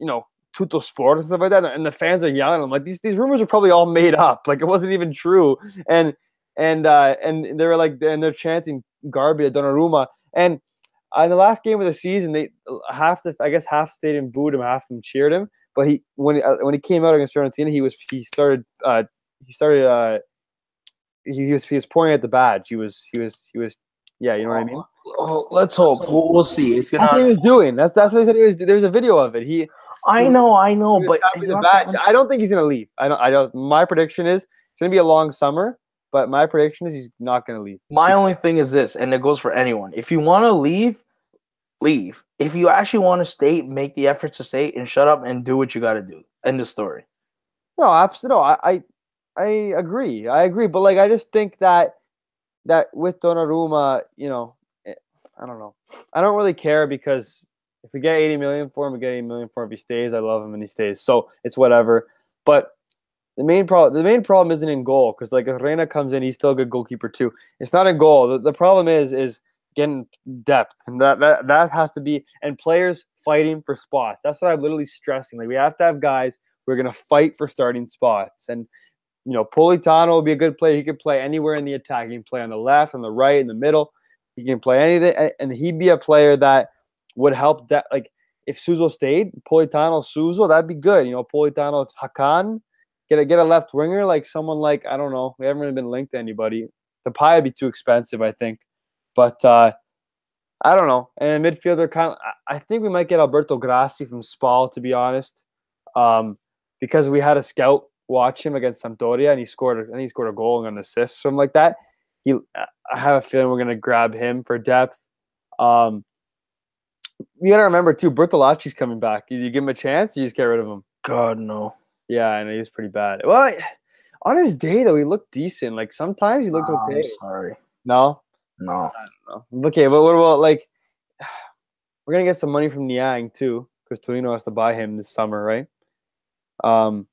you know Tuttosport and stuff like that, and the fans are yelling. I'm like these these rumors are probably all made up. Like it wasn't even true. And and uh and they were like and they're chanting Garbi at Donnarumma. And uh, in the last game of the season, they half the I guess half stadium booed him, half of them cheered him. But he when he, uh, when he came out against Fiorentina, he was he started uh he started uh he, he was he was pouring at the badge. He was he was he was yeah, you know what I mean. Oh, let's hope. We'll, we'll see. It's That's what he was doing. That's that's what he said. He was. There's a video of it. He. I know, I know, but was tapping you the have to badge. I don't think he's gonna leave. I don't. I don't. My prediction is it's gonna be a long summer, but my prediction is he's not gonna leave. My only thing is this, and it goes for anyone. If you want to leave, leave. If you actually want to stay, make the effort to stay and shut up and do what you got to do. End of story. No, absolutely. No, I, I, I agree. I agree. But like, I just think that that with Donnarumma, you know, eh, I don't know. I don't really care because if we get 80 million for him, we get 80 million for him. If he stays, I love him and he stays. So it's whatever. But the main problem, the main problem isn't in goal because like if Reina comes in, he's still a good goalkeeper too. It's not in goal. The, the problem is is getting depth, and that, that that has to be and players fighting for spots. That's what I'm literally stressing. Like we have to have guys who are gonna fight for starting spots. And you know, Politano will be a good player. He can play anywhere in the attack. He can play on the left, on the right, in the middle. He can play anything, and he'd be a player that would help. That like if Suso stayed, Politano, Suso, that'd be good. You know, Politano, Hakan, get a get a left winger like someone like I don't know. We haven't really been linked to anybody. Depay would be too expensive, I think. But uh, I don't know. And midfielder, kind of, I think we might get Alberto Grassi from Spal, to be honest, um, because we had a scout watch him against Sampdoria, and he scored. Think he scored a goal and an assist, something like that. He, I have a feeling we're gonna grab him for depth. Um, you gotta remember too, Bertolacci's coming back. You, you give him a chance, you just get rid of him. God no. Yeah, I know he was pretty bad. Well, I- on his day though, he looked decent. Like sometimes he looked okay. I'm sorry. No, No. no. Okay, but what about like we're gonna get some money from Niang too, because Torino has to buy him this summer, right? Um,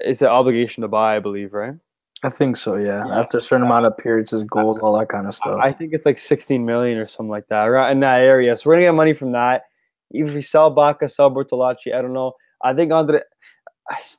it's an obligation to buy, I believe, right? I think so. Yeah. Yeah. After a certain amount of appearances, goals, all that kind of stuff. I think it's like 16 million or something like that, right in that area. So we're gonna get money from that. Even if we sell Bacca, sell Bertolacci, I don't know. I think Andre.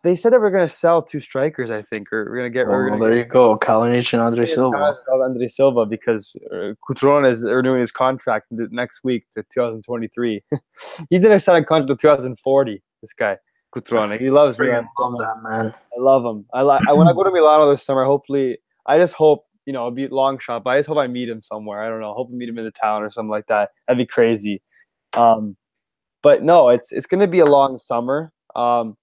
They said that we're gonna sell two strikers. I think, or we're gonna get. well, gonna there you go. Kalinic and Andre Silva. Sell Andre Silva because uh, is renewing his contract next week to 2023. He's gonna sign a contract to 2040. This guy, Cutrone, he loves me. Freaking love that man. I love him. I like when I go to Milano this summer. Hopefully, I just hope you know it'll be a long shot, but I just hope I meet him somewhere. I don't know. Hope I meet him in the town or something like that. That'd be crazy. Um, but no, it's it's gonna be a long summer. Um,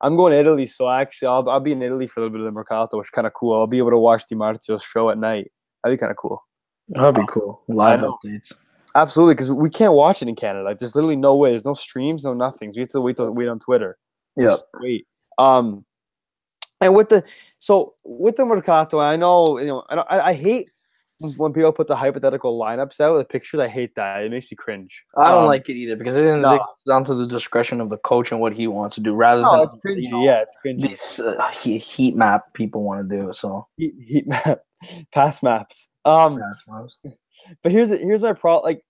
I'm going to Italy, so actually I'll I'll be in Italy for a little bit of the Mercato, which is kind of cool. I'll be able to watch Di Marzio's show at night. That'd be kind of cool. That'd be cool. Live updates. Absolutely, because we can't watch it in Canada. Like, there's literally no way. There's no streams, no nothing. We have to wait till wait on Twitter. Yeah. Wait. Um, and with the so with the Mercato, I know you know I, I, hate when people put the hypothetical lineups out, the pictures. I hate that. It makes me cringe. I don't Um, like it either because it isn't no. down to the discretion of the coach and what he wants to do, rather No, than it's cringy. you know, yeah, it's cringy. these uh, heat, heat map people want to do. So Heat, heat map, pass maps. Um, but here's here's my problem. Like,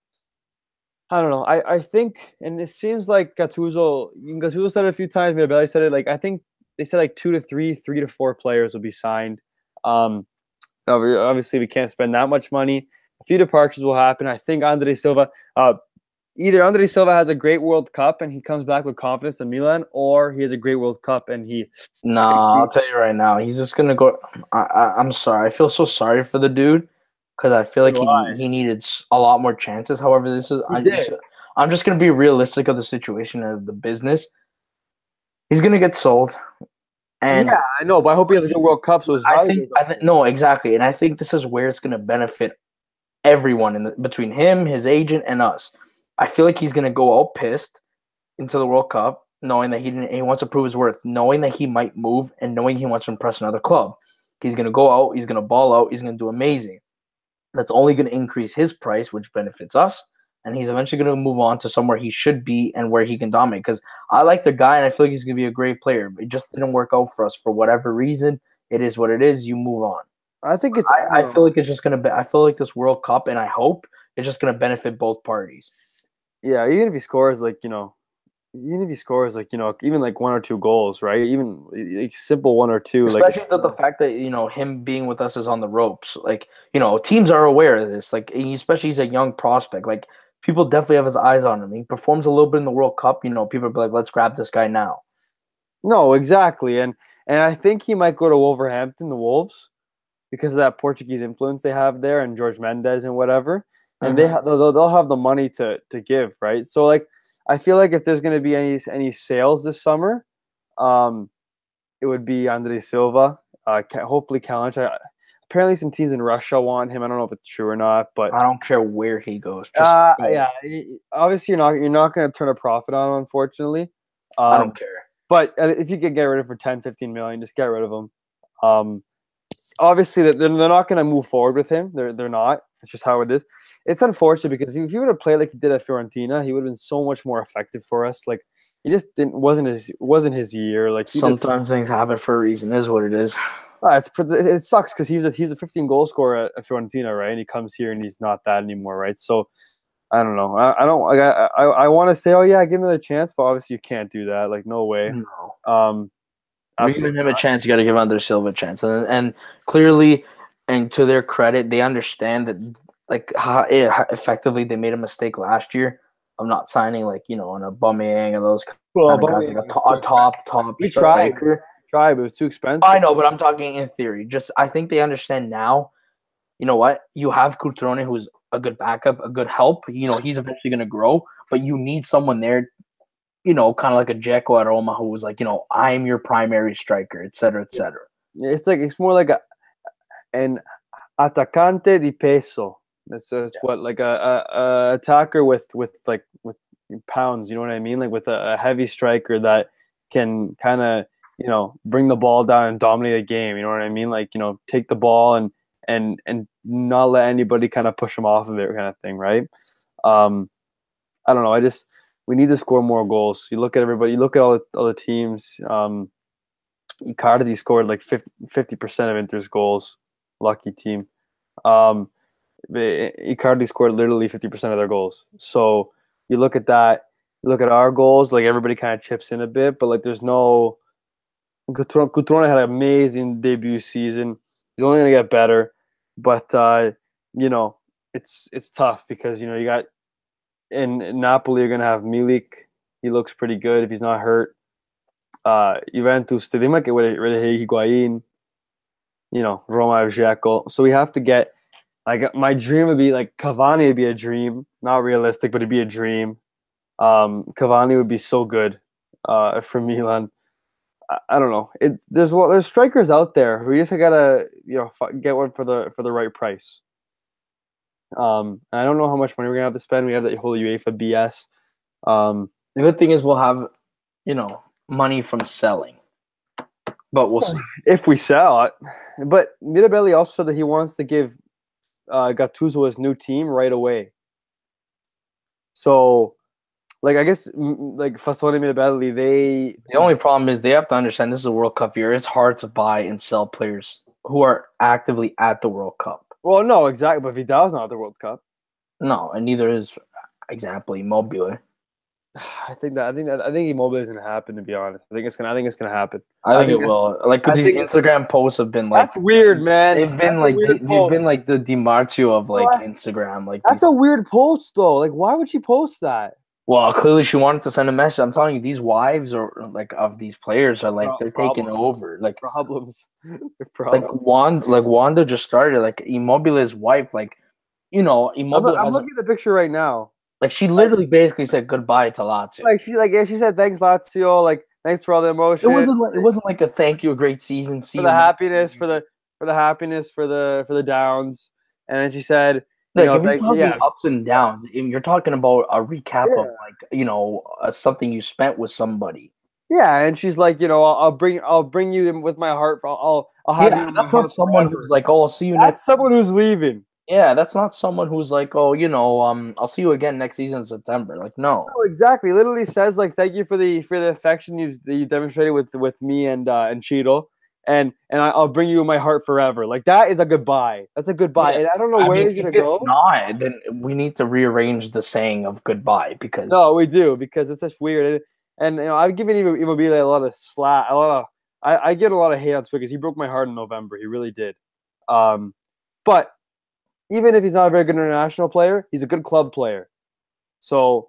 I don't know. I, I think, and it seems like Gattuso. Gattuso said it a few times. Mirabelli said it. Like, I think they said like two to three, three to four players will be signed. Um, obviously we can't spend that much money. A few departures will happen. I think Andre Silva. Uh, either Andre Silva has a great World Cup and he comes back with confidence in Milan, or he has a great World Cup and he. Nah, I'll tell you right now, he's just gonna go. I, I, I'm sorry. I feel so sorry for the dude because I feel like So do I. he, he needed a lot more chances. However, this is I, I'm just gonna be realistic of the situation of the business. He's gonna get sold, and yeah, I know, but I hope he has a good World Cup. So his I think I th- no, exactly, and I think this is where it's gonna benefit everyone in the, between him, his agent, and us. I feel like he's gonna go out pissed into the World Cup, knowing that he didn't, he wants to prove his worth, knowing that he might move, and knowing he wants to impress another club. He's gonna go out, he's gonna ball out, he's gonna do amazing. That's only gonna increase his price, which benefits us. And he's eventually gonna move on to somewhere he should be and where he can dominate. Because I like the guy and I feel like he's gonna be a great player. It just didn't work out for us for whatever reason. It is what it is. You move on. I think it's. I, I feel like it's just gonna be. I feel like this World Cup, and I hope it's just gonna benefit both parties. Yeah, even if he scores like you know, even if he scores like you know, even like one or two goals, right? Even like simple one or two, Especially like that the fact that you know him being with us is on the ropes. Like you know, teams are aware of this. Like especially he's a young prospect. Like people definitely have his eyes on him. He performs a little bit in the World Cup. You know, people are like, let's grab this guy now. No, exactly, and and I think he might go to Wolverhampton, the Wolves, because of that Portuguese influence they have there, and George Mendes and whatever. And they Mhm. ha- they'll, they'll have the money to to give, right? So like, I feel like if there's going to be any any sales this summer, um, it would be Andre Silva. Uh, hopefully Kalinic. Apparently, some teams in Russia want him. I don't know if it's true or not, but I don't care where he goes. Just uh, go. yeah, obviously you're not you're not going to turn a profit on, him, unfortunately. Um, I don't care. but uh, if you could get rid of him for 10, 15 million, just get rid of him. Um, obviously, that they're, they're not going to move forward with him. They're they're not. It's just how it is. It's unfortunate because if he would have played like he did at Fiorentina, he would have been so much more effective for us. Like he just didn't wasn't his wasn't his year. Like Sometimes things happen for a reason. Is what it is. Ah, it's it sucks because he was a, he was a 15 goal scorer at, at Fiorentina, right? And he comes here and he's not that anymore, right? So I don't know. I, I don't. Like, I I, I want to say, oh yeah, give him another chance, but obviously you can't do that. Like no way. No. Um, absolutely giving him a chance. You got to give Andre Silva a chance, and and clearly, and to their credit, they understand that like how, eh, how effectively they made a mistake last year of not signing like you know an Aubameyang and those kind Well, of guys like a, to- a top top We tried. striker. Try, but it was too expensive. I know, but I'm talking in theory. Just I think they understand now. You know what? You have Cutrone, who's a good backup, a good help. You know he's eventually going to grow, but you need someone there. You know, kind of like a Dzeko at Roma, who was like, you know, I'm your primary striker, et cetera, et cetera. It's like it's more like a an attaccante di peso. That's, that's what like a, a, a attacker with with like with pounds. You know what I mean? Like with a, a heavy striker that can kind of you know bring the ball down and dominate a game. You know what I mean? Like you know take the ball and and and not let anybody kind of push them off of it, kind of thing, right? Um, I don't know. I just we need to score more goals. You look at everybody. You look at all the, all the teams. Um, Icardi scored like 50 percent of Inter's goals. Lucky team. Um, Icardi scored literally fifty percent of their goals. So you look at that. You look at our goals. Like everybody kind of chips in a bit, but like there's no. Cutrone had an amazing debut season. He's only gonna get better, but uh, you know it's it's tough because you know you got in, Napoli you're gonna have Milik. He looks pretty good if he's not hurt. Uh, Juventus, they might get rid of Higuain. You know, Roma Dzeko. So we have to get like my dream would be like Cavani would be a dream, not realistic, but it'd be a dream. Um, Cavani would be so good uh, for Milan. I, I don't know. It there's well, there's strikers out there. We just gotta you know get one for the for the right price. Um, I don't know how much money we're gonna have to spend. We have that whole UEFA BS. Um, The good thing is we'll have, you know, money from selling, but we'll see. if we sell it. But Mirabelli also said that he wants to give uh, Gattuso his new team right away. So, like I guess like Fassone Mirabelli, they The only problem is they have to understand this is a World Cup year. It's hard to buy and sell players who are actively at the World Cup. well no exactly, but Vidal's not at the World Cup. No, and neither is, example, Immobile. I think that I think that I think Immobile is gonna happen. To be honest, I think it's gonna I think it's gonna happen. I think think it will. Like I these Instagram posts have been like That's weird, man. they've been That's a like they've been like the Di Marzio of like What? Instagram. Like That's these- a weird post though. Like, why would she post that? well, clearly she wanted to send a message. I'm telling you, these wives or like of these players are like they're taking over. Like Problems. like Wanda, like Wanda just started. Like Immobile's wife, like you know, I'm, Immobile I'm a- looking at the picture right now. Like she literally basically said goodbye to Lazio. Like she like yeah, she said thanks Lazio. Like thanks for all the it emotion. wasn't like, it wasn't like a thank you, a great season. For the happiness, for the for the happiness, for the for the downs. And then she said, Like know, if you're like, talking yeah. ups and downs, if you're talking about a recap of like you know uh, something you spent with somebody. Yeah, and she's like, you know, I'll, I'll bring I'll bring you in with my heart. I'll I'll, I'll have. Yeah, my that's not someone forever. who's like, oh, I'll see you next. That's someone who's leaving. Yeah, that's not someone who's like, oh, you know, um, I'll see you again next season in September. Like, no. No, exactly. Literally says like, thank you for the for the affection you that you demonstrated with with me and uh, and Cheeto, and and I, I'll bring you in my heart forever. Like that is a goodbye. That's a goodbye. Yeah. And I don't know I where mean, he's gonna if it's go. not, then we need to rearrange the saying of goodbye because No, we do because it's just weird. And, and you know, I've given Immobile a lot of slack, a lot of. I, I get a lot of hate on Twitter because he broke my heart in November. He really did. Um, but even if he's not a very good international player, he's a good club player. So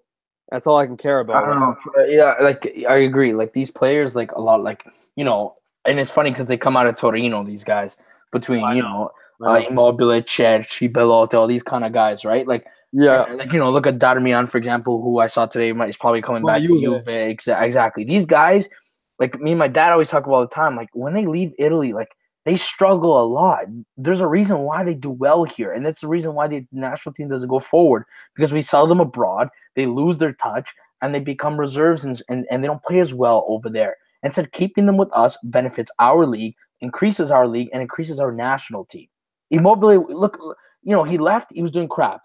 that's all I can care about. I don't know. for- Yeah, like I agree. Like these players, like a lot, like you know, and it's funny because they come out of Torino. These guys between I you know, uh, Right? Immobile, Cerci, Belotti, all these kind of guys, right? Like yeah, Uh, like you know, look at Darmian for example, who I saw today. Might is probably coming Well, back to Juve. Juve. Exa- Exactly. These guys, like me and my dad always talk about all the time. Like when they leave Italy, like they struggle a lot. There's a reason why they do well here, and that's the reason why the national team doesn't go forward because we sell them abroad. They lose their touch and they become reserves, and and, and they don't play as well over there. Instead, keeping them with us benefits our league, increases our league, and increases our national team. Immobile, look, you know, he left. He was doing crap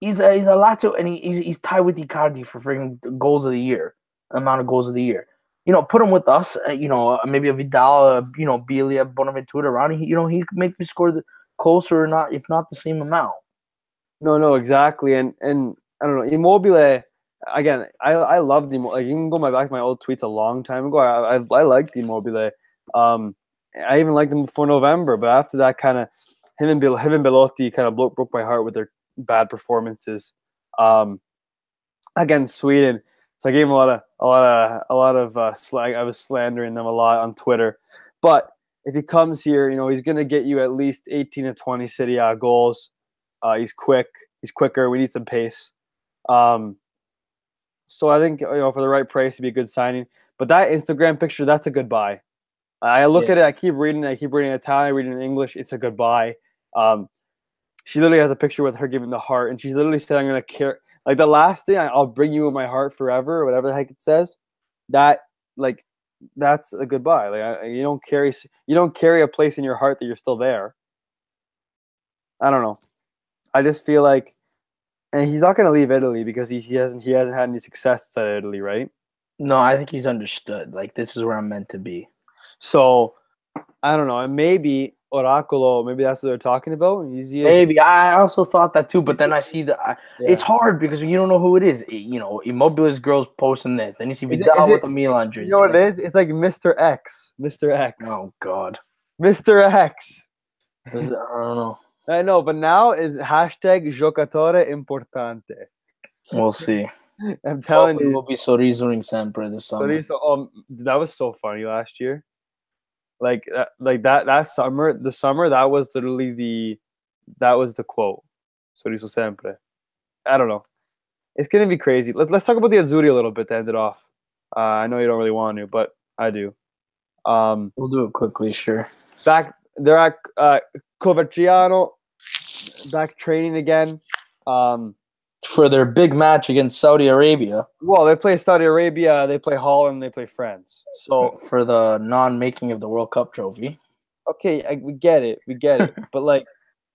he's a, he's a Lazio and he, he's, he's tied with Icardi for freaking goals of the year, amount of goals of the year. You know, put him with us. Uh, you know, uh, maybe a Vidal, you know, Biglia, Bonaventura around. He, you know, he could make me score the closer or not, if not the same amount. no, no, exactly. And and I don't know, Immobile. Again, I I loved him. Like you can go my back my old tweets a long time ago. I I, I liked Immobile. Um, I even liked him before November, but after that, kind of him and Bel- him and Belotti kind of broke, broke my heart with their bad performances. Um, against Sweden. So I gave him a lot of a lot of a lot of uh, slag. I was slandering them a lot on Twitter. But if he comes here, you know he's going to get you at least 18 to 20 City goals. Uh, he's quick. He's quicker. We need some pace. Um, so I think you know for the right price, he'd be a good signing. But that Instagram picture, that's a goodbye. I look Yeah. at it. I keep reading. I keep reading Italian, reading in English. It's a goodbye. Um, she literally has a picture with her giving the heart, and she's literally saying, "I'm gonna care." Like the last thing, I'll bring you in my heart forever, or whatever the heck it says. That like that's a goodbye. Like I, you don't carry you don't carry a place in your heart that you're still there. I don't know. I just feel like, and he's not gonna leave Italy because he, he hasn't he hasn't had any success at Italy, right? No, I think he's understood. Like this is where I'm meant to be. So I don't know, and maybe Oracolo, maybe that's what they're talking about. Is- Maybe I also thought that too, but then I see that I, yeah. it's hard because you don't know who it is. You know, Immobile's girls posting this. Then you see it- Vidal it- with the Milan jersey. You know what it is? It's like Mr. X, Mr. X, Oh God, Mr. X. I don't know. I know, but now is hashtag giocatore importante. We'll see. I'm telling Hopefully you. we'll be sorrisoing sempre this So summer. these, um, that was so funny last year. Like, that, like that, that summer, the summer, that was literally the, that was the quote. Sorriso sempre. I don't know. It's gonna be crazy. Let's let's talk about the Azzurri a little bit to end it off. Uh, I know you don't really want to, but I do. Um, We'll do it quickly, sure. back they're at uh, Coverciano, back training again. Um, For their big match against Saudi Arabia, well, they play Saudi Arabia, they play Holland, they play France. So for the non-making of the World Cup trophy. okay, I, we get it, we get it. but like,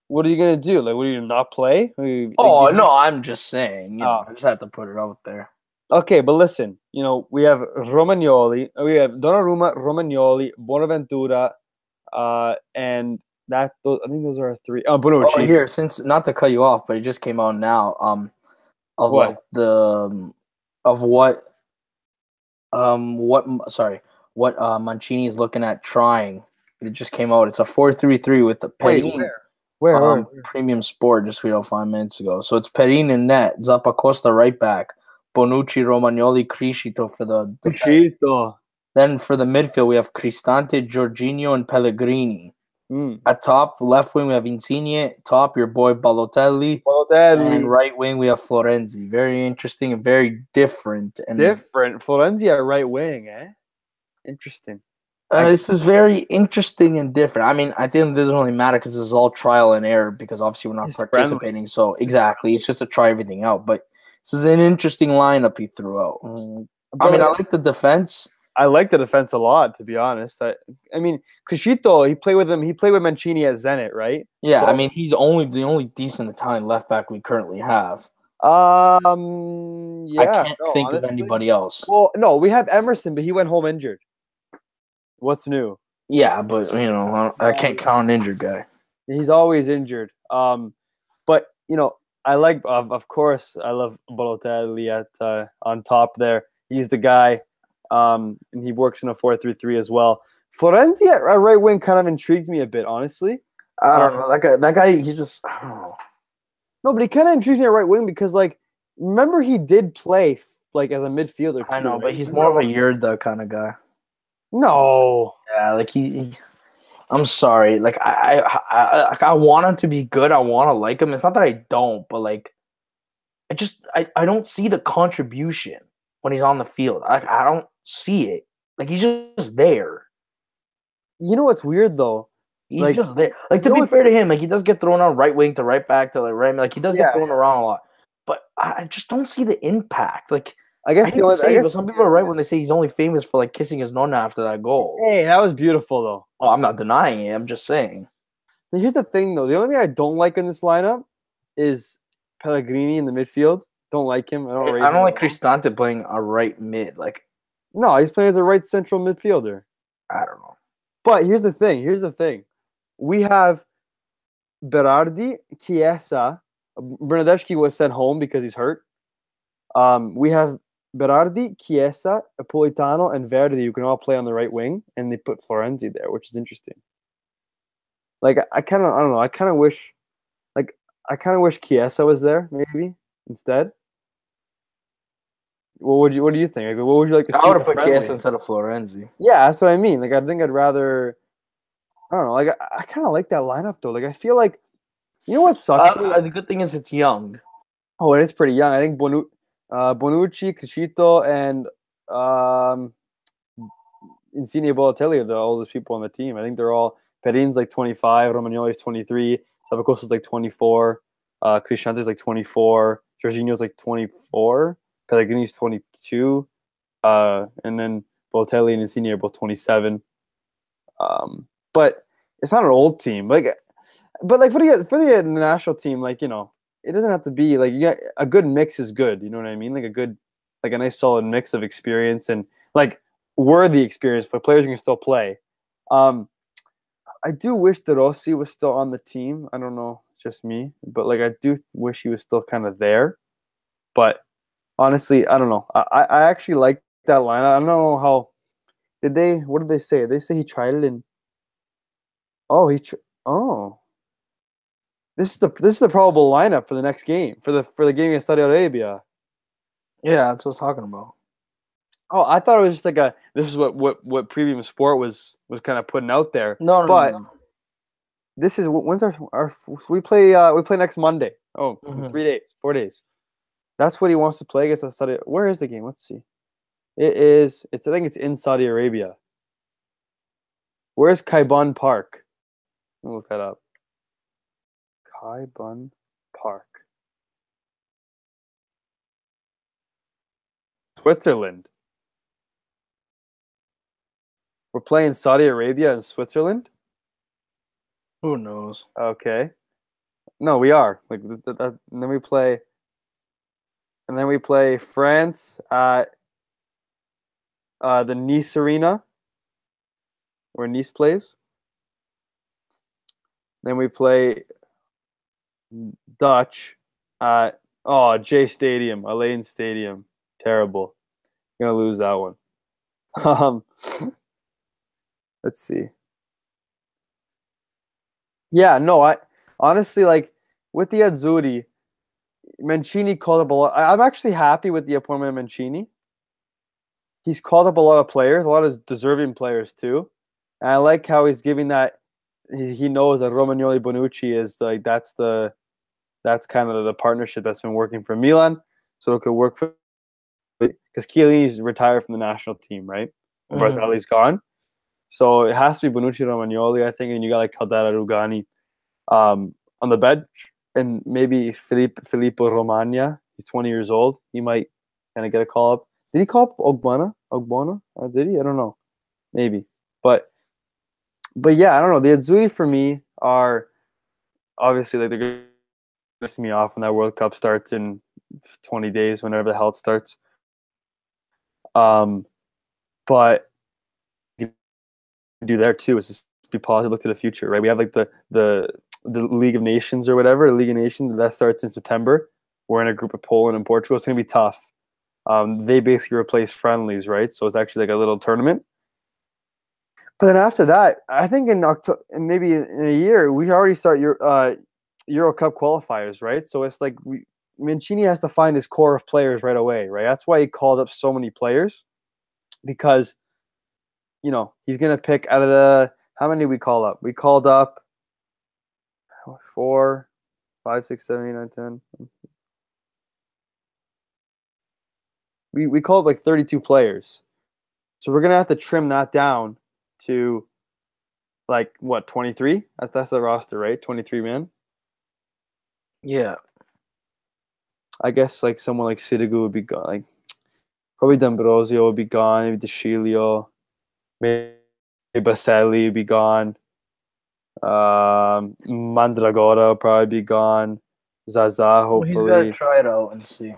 what are you gonna do? Like, what are you not play? You- Oh you- no, I'm just saying. You know, Oh. I just had to put it out there. Okay, but listen, you know, we have Romagnoli, we have Donnarumma, Romagnoli, Bonaventura, uh, and that those, I think those are our three. Oh, Bonucci. Oh, here, since not to cut you off, but it just came out now. Um, of What? like the um, of what, um, what? Sorry, what uh, Mancini is looking at trying. It just came out. It's a four-three-three with the Perin where? Where? where? um, premium sport just we five minutes ago. So it's Perin in net, Zappacosta right back, Bonucci, Romagnoli, Criscito for the defense. Chito. Then for the midfield we have Cristante, Jorginho, and Pellegrini. Mm. At top, left wing we have Insigne. Top, your boy Balotelli. Balotelli. And right wing we have Florenzi. Very interesting and very different. And different. Florenzi at right wing, eh? Interesting. Uh, this is very interesting and different. I mean, I think it doesn't really matter because this is all trial and error because obviously we're not He's participating. So exactly, it's just to try everything out. But this is an interesting lineup he threw out. Mm, I mean, I like the defense. I like the defense a lot, to be honest. I, I mean, Criscito, he played with him. He played with Mancini at Zenit, right? Yeah, I mean, he's only the only decent Italian left back we currently have. Um, yeah. I can't no, think of anybody else. Well, no, we have Emerson, but he went home injured. What's new? Yeah, but you know, I, I can't count an injured guy. He's always injured. Um, but you know, I like of of course I love Balotelli at uh, on top there. He's the guy. Um, and he works in a four three three as well. Florenzi at right wing kind of intrigued me a bit, honestly. I don't know that guy. That guy, he just. I don't know. No, but he kind of intrigues me at right wing because, like, remember he did play f- like as a midfielder. I know, right? but he's more of a Yurda kind of guy. no. Yeah, like he. he- I'm sorry. Like I, I, I, like, I want him to be good. I want to like him. It's not that I don't, but like, I just, I, I don't see the contribution when he's on the field. Like I don't see it. Like he's just there. You know what's weird though? He's Like, just there. Like to you know be fair to him, like he does get thrown on right wing to right back to like right. Like he does Yeah. get thrown around a lot, but I I just don't see the impact. Like I I guess hate the to only, say I guess, but some people are right when they say he's only famous for like kissing his nonna after that goal. Hey, that was beautiful though. Oh, I'm not denying it. I'm just saying. Now, Here's the thing though. The only thing I don't like in this lineup is Pellegrini in the midfield. Don't like him. I don't. I don't at like. Cristante playing a right mid. Like No, he's playing as a right central midfielder. I don't know. But here's the thing. Here's the thing. We have Berardi, Chiesa. Bernardeschi was sent home because he's hurt. Um, we have Berardi, Chiesa, Napolitano, and Verdi You can all play on the right wing, and they put Florenzi there, which is interesting. Like I- I kind of, I don't know. I kind of wish, like I kind of wish Chiesa was there maybe instead. What would you? What do you think? Like, what would you like to see? I would have put? Chiesa instead of Florenzi. Yeah, that's what I mean. Like, I think I'd rather. I don't know. Like, I, I kind of like that lineup though. Like, I feel like, you know what sucks? Uh, the good thing is it's young. oh, it is pretty young. I think Bonu, uh, Bonucci, Criscito, and um, Insigne Balotelli are the oldest people on the team. I think they're all. Perin's like 25, Romagnoli's 23, Zappacosta's like 24, uh, Cristante's like 24, Jorginho's like 24, Pellegrini's 22, uh, and then Balotelli and Insigne are both 27. Um, but it's not an old team. Like, but like for the for the national team, like you know, it doesn't have to be like you got a good mix is good. You know what I mean? Like a good, like a nice solid mix of experience and like worthy experience, but players who can still play. Um, I do wish that Rossi was still on the team. I don't know, just me, but like I do wish he was still kind of there. But honestly, I don't know. I I actually like that line. I don't know how did they. What did they say? They say he tried it in. Oh, he. Oh. This is the this is the probable lineup for the next game for the for the game against Saudi Arabia. Yeah, that's what I was talking about. Oh, I thought it was just like a. This is what what what Premium Sport was was kind of putting out there. No, no, But- no, no. This is when's our our we play uh we play next Monday. Oh, Mhm. three days, four days. That's what he wants to play against Saudi. Where is the game? Let's see. It is. It's. I think it's in Saudi Arabia. Where's Kybunpark? Let me look that up. Kaiban Park. Switzerland. We're playing Saudi Arabia and Switzerland. Who knows? Okay. No, we are. Like th- th- that, then we play and then we play France at uh, the Nice Arena where Nice plays. Then we play Dutch at oh J Stadium, Elaine Stadium. Terrible. Gonna lose that one. Um let's see. Yeah, no, I honestly like with the Azzurri, Mancini called up a lot. I'm actually happy with the appointment of Mancini. He's called up a lot of players, a lot of deserving players too. And I like how he's giving that. He, he knows that Romagnoli Bonucci is like that's the, that's kind of the partnership that's been working for Milan, so it could work for. Because Chiellini's retired from the national team, right? Mhm. Barzagli's gone. So it has to be Bonucci Romagnoli, I think, and you got like Caldara Rugani um, on the bench, and maybe Felipe Filippo Romagna. He's 20 years old. He might kind of get a call up. Did he call up Ogbonna? Ogbonna? Uh, did he? I don't know. Maybe, but but yeah, I don't know. The Azzurri for me are obviously like they're going piss me off when that World Cup starts in 20 days, whenever the hell it starts. Um, but do there too is just be positive, look to the future, right? We have like the the the League of Nations or whatever, the League of Nations that starts in September. We're in a group of Poland and Portugal. It's gonna be tough. Um, they basically replace friendlies, right? So it's actually like a little tournament. But then after that, I think in October, maybe in a year, we already start your uh, Euro Cup qualifiers, right? So it's like we, Mancini has to find his core of players right away, right? That's why he called up so many players because you know he's gonna pick out of the how many we call up? We called up four, five, six, seven, eight, nine, ten. We we called like thirty-two players, so we're gonna have to trim that down to like what 23 that's that's the roster right? 23 man Yeah. i guess like someone like Sirigu would be gone like probably D'Ambrosio would be gone maybe De Sciglio maybe Baselli would be gone um Mandragora would probably be gone. Zaza Well, he's hopefully. got to try it out and see.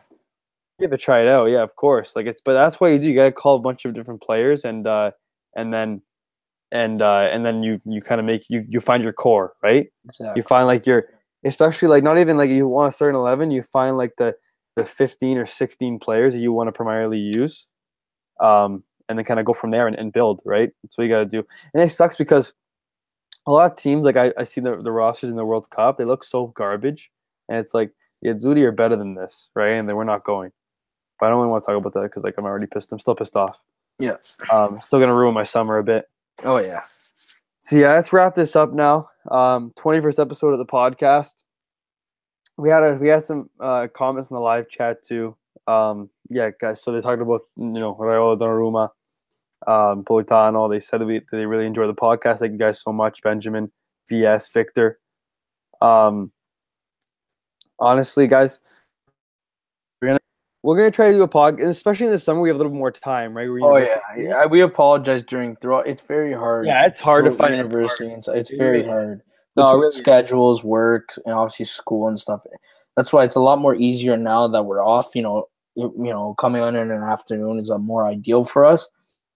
give to try it out. Yeah of course. Like it's but that's what you do. You gotta call a bunch of different players and uh and then and uh and then you you kind of make you you find your core right? Exactly. you find like your especially like not even like you want to start an 11 you find like the the 15 or 16 players that you want to primarily use um and then kind of go from there and, and build right? That's what you got to do. And it sucks because a lot of teams like I, I see the, the rosters in the world cup they look so garbage and it's like yeah, Azzurri are better than this right and they were not going but i don't really want to talk about that because like i'm already pissed i'm still pissed off Yeah. um still gonna ruin my summer a bit Oh yeah. so yeah, let's wrap this up now. Um, 21st episode of the podcast. We had a we had some uh, comments in the live chat too. Um, yeah, guys. So they talked about you know Raiola Donnarumma, um, Politano. They said that, we, they really enjoy the podcast. Thank you guys so much, Benjamin, VS, Victor. Um, honestly, guys, we're gonna we're gonna try to do a pod, and especially in the summer, we have a little more time, right? Oh yeah. yeah. We apologize during throughout. It's very hard. Yeah, it's hard to find university so it's very hard. No, really. schedules, work, and obviously school and stuff. That's why it's a lot more easier now that we're off. You know, you you know, coming on in an afternoon is a more ideal for us.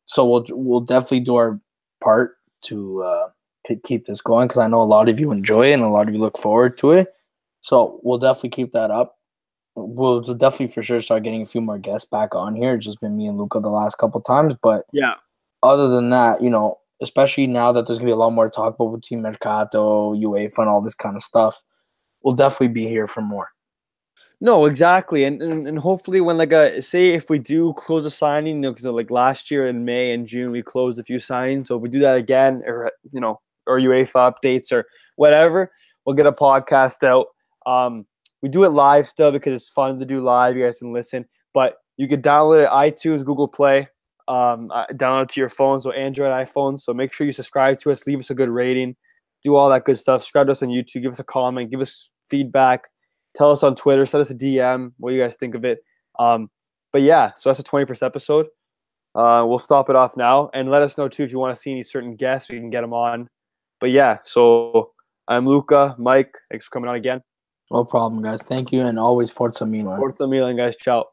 So we'll we'll definitely do our part to uh, keep this going because I know a lot of you enjoy it and a lot of you look forward to it. So we'll definitely keep that up. We'll definitely for sure start getting a few more guests back on here. It's just been me and Luca the last couple times, but Yeah. other than that, you know, especially now that there's gonna be a lot more to talk about with Team Mercato, UEFA, and all this kind of stuff, we'll definitely be here for more. No, exactly, and, and and hopefully when like a say if we do close a signing, you know, because like last year in May and June we closed a few signings, so if we do that again, or you know, or UEFA updates or whatever, we'll get a podcast out. Um, we do it live still because it's fun to do live. You guys can listen, but you can download it iTunes, Google Play, um, uh, download it to your phone, so Android, iPhone. So make sure you subscribe to us, leave us a good rating, do all that good stuff. Subscribe to us on YouTube, give us a comment, give us feedback tell us on Twitter, send us a DM what you guys think of it. Um, but yeah, so that's the 21st episode. Uh, we'll stop it off now and let us know too if you want to see any certain guests, we can get them on. But yeah, so I'm Luca, Mike. Thanks for coming on again. No problem, guys. Thank you, and always Forza Milan. Forza Milan, guys. Ciao.